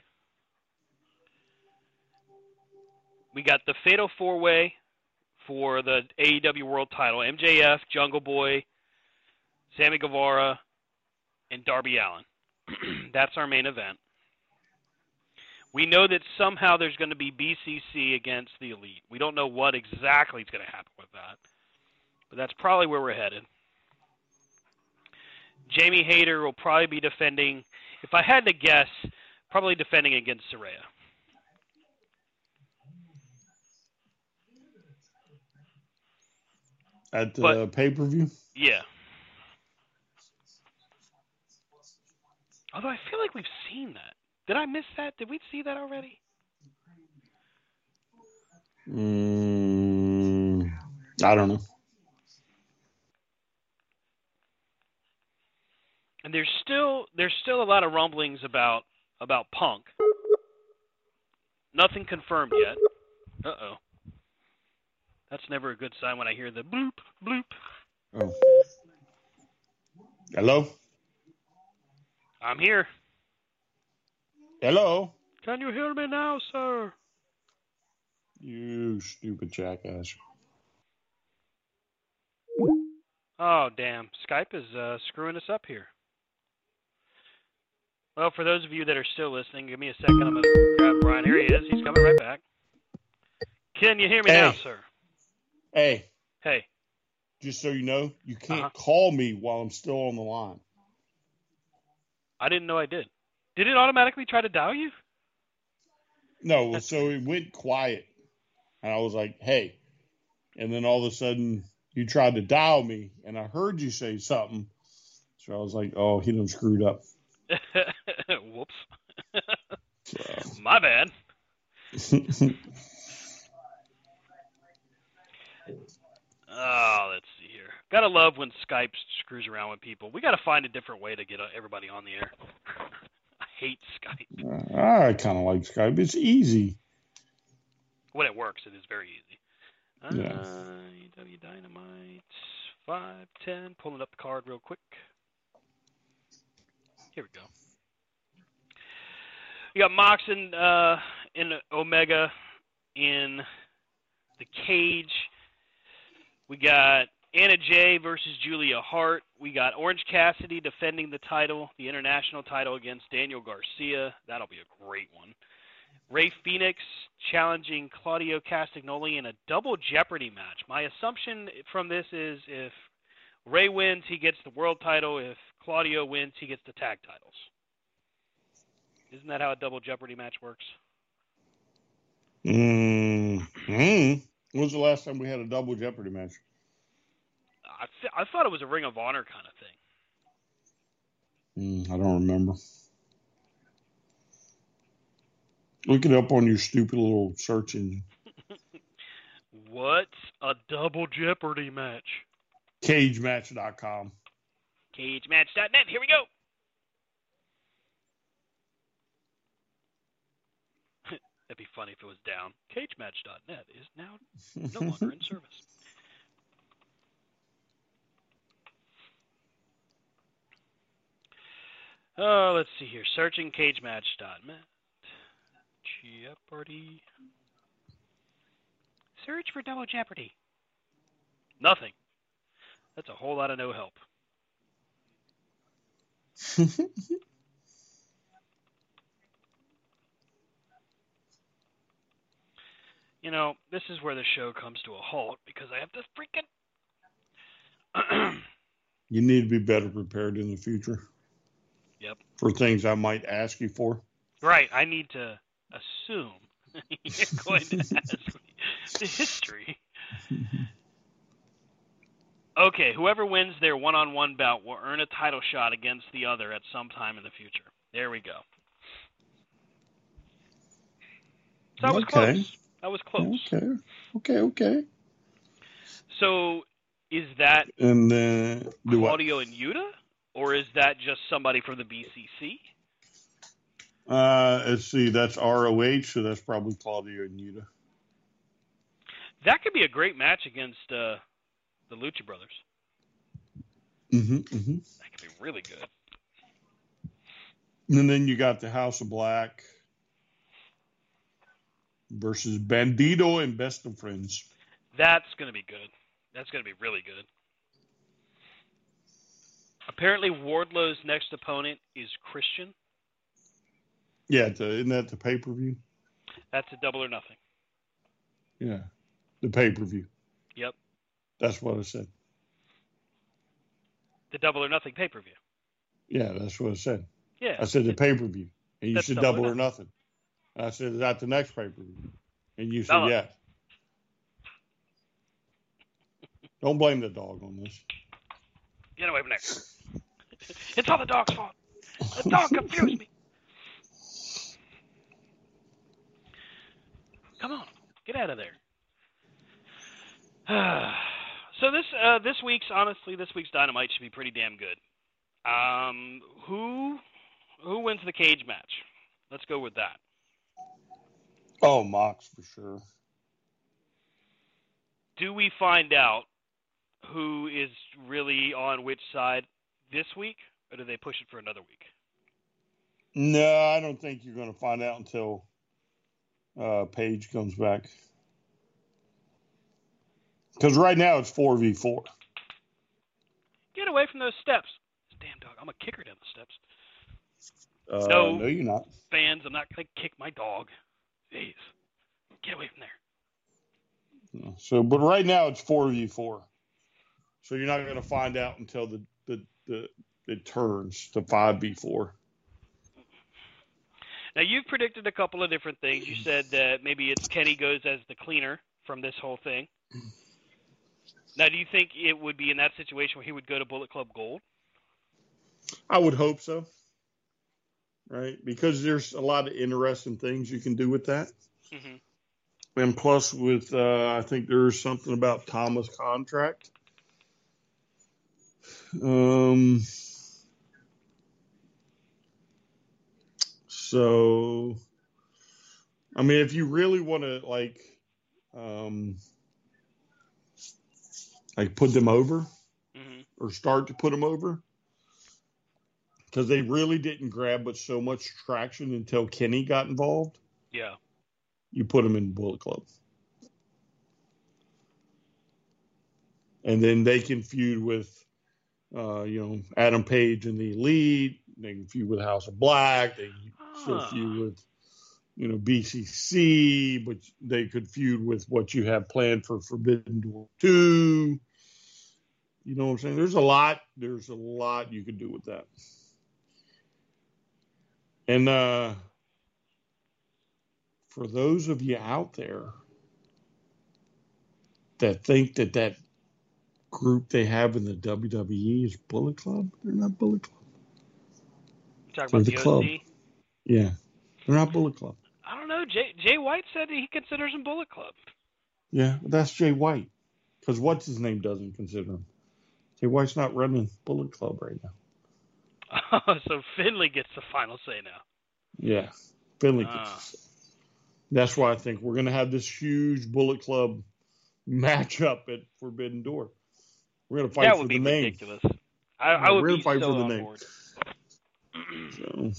S1: We got the Fatal Four Way for the AEW World Title: MJF, Jungle Boy, Sammy Guevara, and Darby Allin. That's our main event. We know that somehow there's going to be BCC against the Elite. We don't know what exactly is going to happen with that, but that's probably where we're headed. Jamie Hayter will probably be defending, if I had to guess, probably defending against Saraya.
S2: At the
S1: But-
S2: pay per view,
S1: Yeah. Although I feel like we've seen that. Did I miss that? Did we see that already?
S2: mm, I don't know.
S1: And there's still there's still a lot of rumblings about about Punk. Nothing confirmed yet. Uh oh. That's never a good sign when I hear the bloop bloop.
S2: Oh, hello,
S1: I'm here.
S2: hello,
S1: Can you hear me now, sir?
S2: you stupid jackass.
S1: Oh damn, Skype is uh, screwing us up here. Well, for those of you that are still listening, give me a second. I'm gonna grab Brian. Here he is. He's coming right back. Can you hear me now, sir?
S2: Hey,
S1: Hey.
S2: just so you know, you can't
S1: Uh-huh.
S2: call me while I'm still on the line.
S1: I didn't know I did. Did it automatically try to dial you?
S2: No, so it went quiet. And I was like, hey. And then all of a sudden you tried to dial me and I heard you say something. So I was like, oh, he done screwed up.
S1: Whoops.
S2: So.
S1: My bad. Oh, let's see here. Gotta love when Skype screws around with people. We gotta find a different way to get uh, everybody on the air. I hate Skype.
S2: I kind of like Skype. It's easy.
S1: When it works, it is very easy. Uh, AEW Dynamite five ten. Pulling up the card real quick. Here we go. We got Mox and uh, in Omega in the cage. We got Anna Jay versus Julia Hart. We got Orange Cassidy defending the title, the international title against Daniel Garcia. That'll be a great one. Rey Fenix challenging Claudio Castagnoli in a double Jeopardy match. My assumption from this is if Rey wins, he gets the world title. If Claudio wins, he gets the tag titles. Isn't that how a double Jeopardy match works?
S2: Mm. When was the last time we had a double Jeopardy match?
S1: I, th- I thought it was a Ring of Honor kind of thing.
S2: Mm, I don't remember. Look it up on your stupid little search engine.
S1: What's a double Jeopardy match?
S2: Cagematch.com.
S1: CageMatch.net. Here we go. That'd be funny if it was down. CageMatch.net is now no longer in service. Oh, let's see here. Searching CageMatch.net. Jeopardy. Search for Double Jeopardy. Nothing. That's a whole lot of no help. You know, this is where the show comes to a halt because I have to freaking.
S2: you need to be better prepared in the future.
S1: Yep.
S2: For things I might ask you for.
S1: right, I need to assume you're going to ask me the history. Okay, whoever wins their one-on-one bout will earn a title shot against the other at some time in the future. There we go. So that was
S2: Okay.
S1: close. That was close.
S2: Okay. Okay. Okay.
S1: So is that
S2: And then do what?
S1: Claudio and Yuta, or is that just somebody from the BCC?
S2: Uh, let's see. That's ROH, so that's probably Claudio and Yuta.
S1: That could be a great match against uh, the Lucha Brothers.
S2: Mm-hmm, mm-hmm.
S1: That could be really good.
S2: And then you got the House of Black versus Bandido and Best of Friends.
S1: That's going to be good. That's going to be really good. Apparently, Wardlow's next opponent is Christian.
S2: Yeah, the, isn't that the pay per view?
S1: That's a double or nothing.
S2: Yeah, the pay per view.
S1: Yep.
S2: That's what I said.
S1: The double or nothing pay per view.
S2: Yeah, that's what I said.
S1: Yeah.
S2: I said the pay per view, and you
S1: That's
S2: said
S1: double
S2: double or nothing. I said is that the next pay per view, and you said
S1: Double.
S2: yes. Don't blame the dog on this.
S1: Get away from there. It's all the dog's fault. The dog confused me. Come on, get out of there. so this uh, this week's honestly this week's Dynamite should be pretty damn good. Um, who who wins the cage match? Let's go with that.
S2: Oh, Mox for sure.
S1: Do we find out who is really on which side this week, or do they push it for another week?
S2: No, I don't think you're going to find out until uh, Page comes back. Because right now it's four v four.
S1: Get away from those steps. Damn dog, I'm gonna kick her down the steps.
S2: Uh,
S1: No.
S2: no, you're not.
S1: Fans, I'm not gonna kick my dog. Jeez. Get away from there.
S2: So, but right now it's four v four. So you're not going to find out until the the, the it turns to five v four.
S1: Now you've predicted a couple of different things. You said that maybe it's Kenny goes as the cleaner from this whole thing. Now, do you think it would be in that situation where he would go to Bullet Club Gold?
S2: I would hope so. Right, because there's a lot of interesting things you can do with that,
S1: hmm
S2: and plus with uh, I think there's something about Thomas' contract. Um. So, I mean, if you really want to like, um, like put them over
S1: hmm
S2: or start to put them over because they really didn't grab but so much traction until Kenny got involved.
S1: Yeah.
S2: You put them in Bullet Club. And then they can feud with, uh, you know, Adam Page and the Elite. They can feud with House of Black. They can
S1: Ah.
S2: feud with, you know, BCC, but they could feud with what you have planned for Forbidden Door 2. You know what I'm saying? There's a lot. There's a lot you could do with that. And uh, for those of you out there that think that that group they have in the WWE is Bullet Club, they're not Bullet Club.
S1: You talking about
S2: the
S1: the,
S2: club.
S1: OC?
S2: Yeah, they're not Bullet Club.
S1: I don't know. Jay Jay White said he considers him Bullet Club.
S2: Yeah, that's Jay White. Because what's his name doesn't consider him. Jay White's not running Bullet Club right now.
S1: so Finlay gets the final say now.
S2: Yeah, Finlay.
S1: Ah.
S2: Gets That's why I think we're going to have this huge Bullet Club matchup at Forbidden Door. We're going to fight
S1: that
S2: for
S1: would
S2: the
S1: be
S2: name.
S1: ridiculous. I, I would
S2: we're
S1: be
S2: fight
S1: so
S2: for the name.
S1: board.
S2: So,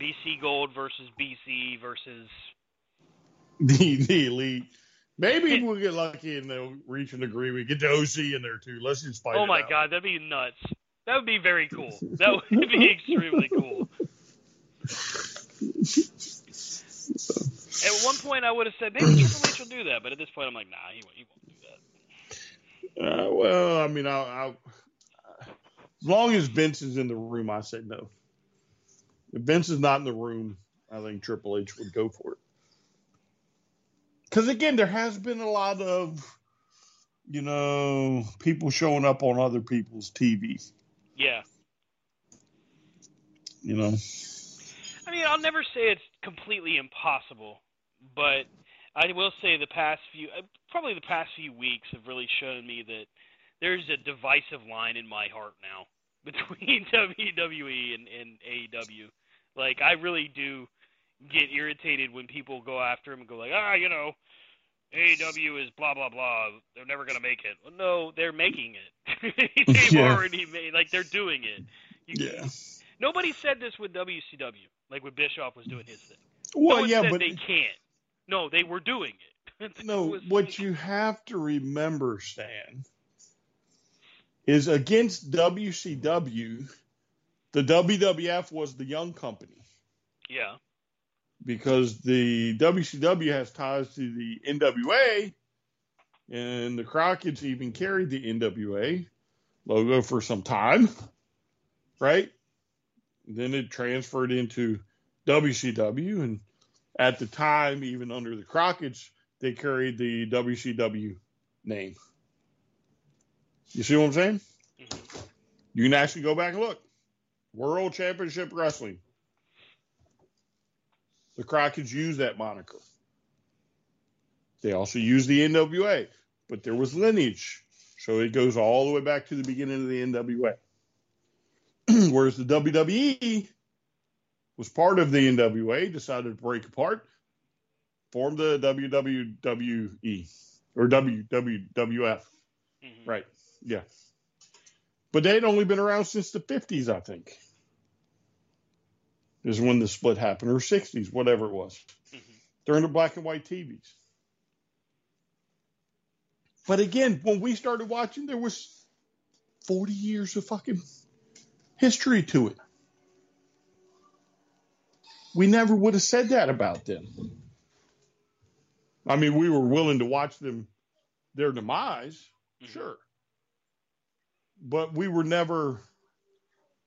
S1: BC Gold versus BC versus.
S2: the, the elite. Maybe we'll get lucky and they'll reach an agreement. We get the OC in there too. Let's just fight.
S1: Oh my. God, that'd be nuts. That would be very cool. That would be extremely cool. At one point, I would have said maybe Triple H will do that, but at this point, I'm like, nah, he won't, he won't do that.
S2: Uh, well, I mean, I'll, I'll, as long as Vince is in the room, I say no. If Vince is not in the room, I think Triple H would go for it. Because again, there has been a lot of, you know, people showing up on other people's TVs.
S1: Yeah.
S2: You know,
S1: I mean, I'll never say it's completely impossible, but I will say the past few, uh, probably the past few weeks have really shown me that there's a divisive line in my heart now between WWE and, and AEW. Like, I really do get irritated when people go after him and go like, ah, you know, AEW is blah blah blah. They're never gonna make it. Well, no, they're making it. They've
S2: Yeah.
S1: already made, like, they're doing it. You,
S2: yeah.
S1: Nobody said this with WCW, like when Bischoff was doing his thing.
S2: Well,
S1: no
S2: yeah, but
S1: they can't. No, they were doing it.
S2: No, what
S1: like-
S2: you have to remember, Stan, is against WCW, the WWF was the young company.
S1: Yeah.
S2: Because the WCW has ties to the NWA, and the Crockett's even carried the NWA logo for some time, right? Then it transferred into WCW, and at the time, even under the Crockett's, they carried the WCW name. You see what I'm saying?
S1: Mhm.
S2: You can actually go back and look. World Championship Wrestling. The Crockett's used that moniker. They also used the NWA, but there was lineage. So it goes all the way back to the beginning of the NWA. Whereas the WWE was part of the NWA, decided to break apart, formed the WWE or WWF.
S1: Mhm.
S2: Right. Yeah. But they'd only been around since the 50s, I think. Is when the split happened, or 60s, whatever it was,
S1: Mhm.
S2: during the black and white TVs. But again, when we started watching, there was 40 years of fucking history to it. We never would have said that about them. I mean, we were willing to watch them, their demise,
S1: Mhm.
S2: Sure. But we were never,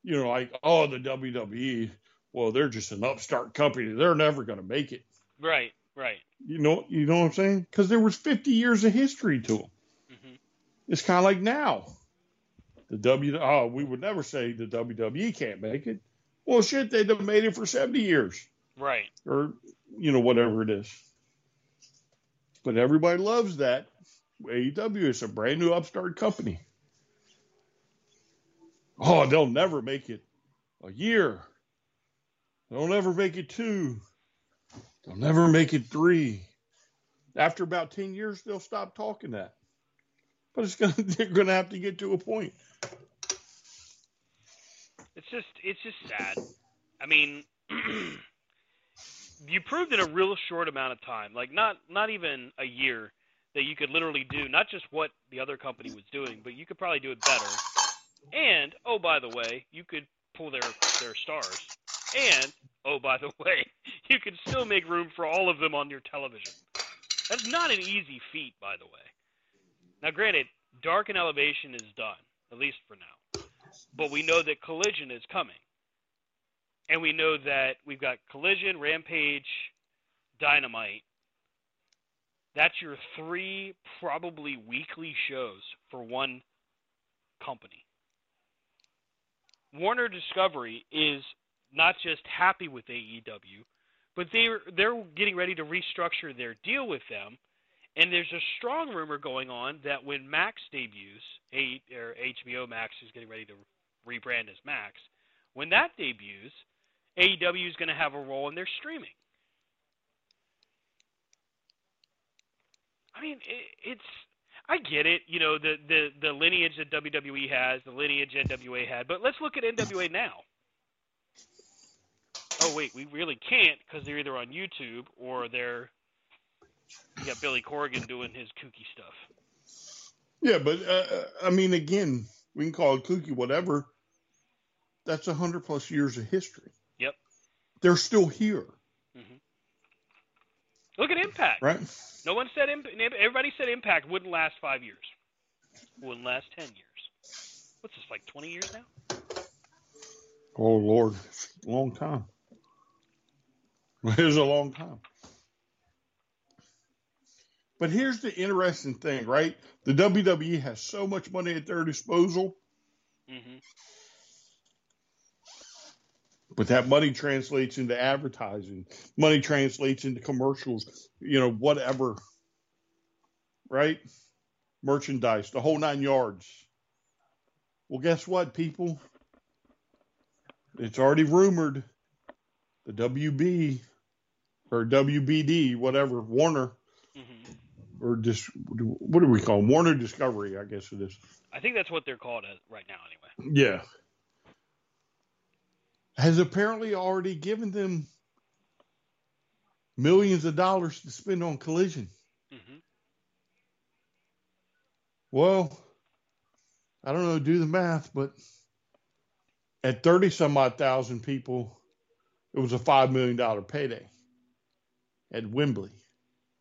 S2: you know, like, oh, the WWE, well, they're just an upstart company. They're never going to make it.
S1: Right, right.
S2: You know, you know what I'm saying? Because there was 50 years of history to them.
S1: hmm
S2: It's kind of like now. The W, oh, we would never say the WWE can't make it. Well, shit, they've made it for 70 years
S1: Right.
S2: or, you know, whatever it is. But everybody loves that. AEW is a brand new upstart company. Oh, they'll never make it a year. They'll never make it two. They'll never make it three. After about 10 years, they'll stop talking that. but it's gonna they're gonna have to get to a point.
S1: It's just it's just sad. I mean, you proved in a real short amount of time, like not not even a year, that you could literally do not just what the other company was doing, but you could probably do it better. And oh, by the way, you could pull their their stars. And oh, by the way, you can still make room for all of them on your television. That's not an easy feat, by the way. Now, granted, Dark and Elevation is done, at least for now. But we know that Collision is coming. And we know that we've got Collision, Rampage, Dynamite. That's your three probably weekly shows for one company. Warner Discovery is not just happy with AEW, but they're they're getting ready to restructure their deal with them. And there's a strong rumor going on that when Max debuts, a, or HBO Max is getting ready to rebrand as Max. When that debuts, AEW is going to have a role in their streaming. I mean, it, it's I get it, you know, the the the lineage that WWE has, the lineage NWA had, but let's look at NWA now. Oh wait, we really can't because they're either on YouTube or they're you got Billy Corgan doing his kooky stuff.
S2: Yeah, but uh, I mean, again, we can call it kooky, whatever. That's a hundred plus years of history.
S1: Yep.
S2: They're still here.
S1: Mm-hmm. Look at Impact.
S2: Right.
S1: No one said Impact. everybody said Impact wouldn't last five years. Wouldn't last ten years. What's this like twenty years now?
S2: Oh Lord, long time. It was a long time. But here's the interesting thing, right? The WWE has so much money at their disposal.
S1: Mm-hmm.
S2: But that money translates into advertising. Money translates into commercials, you know, whatever. Right? Merchandise, the whole nine yards. Well, guess what, people? It's already rumored the WB or WBD, whatever, Warner,
S1: mm-hmm.
S2: or just what do we call them? Warner Discovery, I guess it is.
S1: I think that's what they're called right now, anyway.
S2: Yeah, has apparently already given them millions of dollars to spend on collision.
S1: Mm-hmm.
S2: Well, I don't know, do the math, but at 30 some odd thousand people, it was a $5 million payday at Wembley.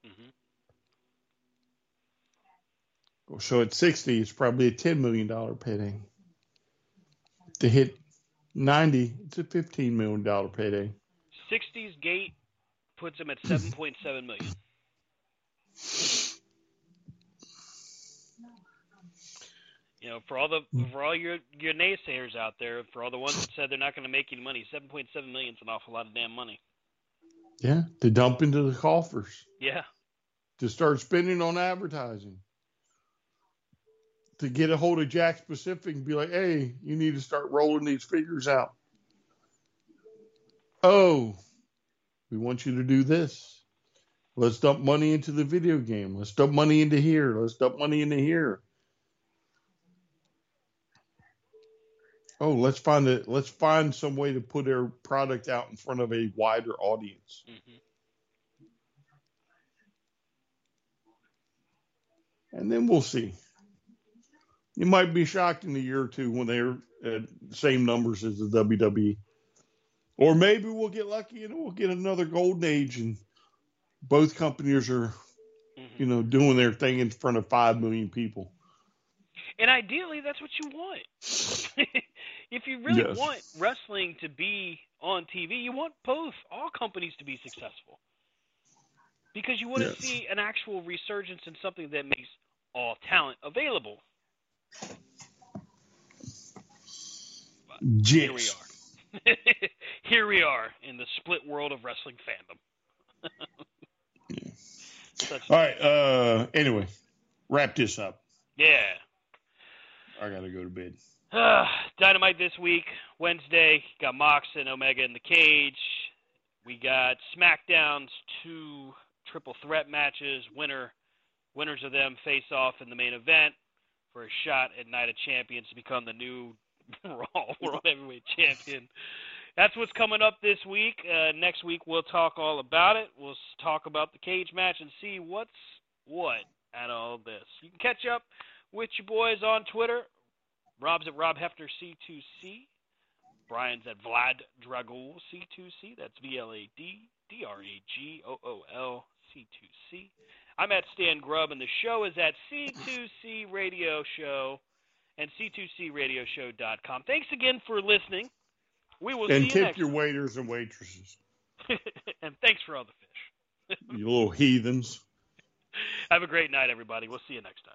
S1: Mm-hmm.
S2: So at 60, it's probably a $10 million payday. To hit 90, it's a $15 million payday.
S1: 60's gate puts him at 7.7 million. You know, for all the hmm. for all your your naysayers out there, for all the ones that said they're not going to make any money, 7.7 million is an awful lot of damn money.
S2: Yeah, to dump into the coffers.
S1: Yeah.
S2: To start spending on advertising. To get a hold of Jakks Pacific and be like, hey, you need to start rolling these figures out. Oh, we want you to do this. Let's dump money into the video game. Let's dump money into here. Let's dump money into here. Oh, let's find it. Let's find some way to put our product out in front of a wider audience.
S1: Mm-hmm.
S2: And then we'll see. You might be shocked in a year or two when they're at the same numbers as the WWE. Or maybe we'll get lucky and we'll get another golden age and both companies are,
S1: Mm-hmm.
S2: you know, doing their thing in front of five million people.
S1: And ideally, that's what you want. if you really
S2: Yes.
S1: want wrestling to be on TV, you want both, all companies to be successful. Because you want
S2: Yes.
S1: to see an actual resurgence in something that makes all talent available. Here we are. Here we are in the split world of wrestling fandom. Such-
S2: All right. Uh, anyway, wrap this up.
S1: yeah.
S2: I got to go to bed.
S1: Ah, Dynamite this week, Wednesday. Got Mox and Omega in the cage. We got SmackDown's two triple threat matches. Winner, winners of them face off in the main event. for a shot at Night of Champions to become the new Raw World Heavyweight Champion. That's what's coming up this week. Uh, next week we'll talk all about it. We'll talk about the cage match and see what's what at all this. You can catch up with your boys on Twitter. Rob's at Rob Hefner C2C. Brian's at Vlad Dragool C2C. That's V L A D D R A G O O L C2C. I'm at Stan Grubb, and the show is at C2C Radio Show and C2CRadioshow.com. Thanks again for listening. We will
S2: and
S1: see you And
S2: tip
S1: next
S2: your waiters and waitresses.
S1: and thanks for all the fish.
S2: you little heathens.
S1: Have a great night, everybody. We'll see you next time.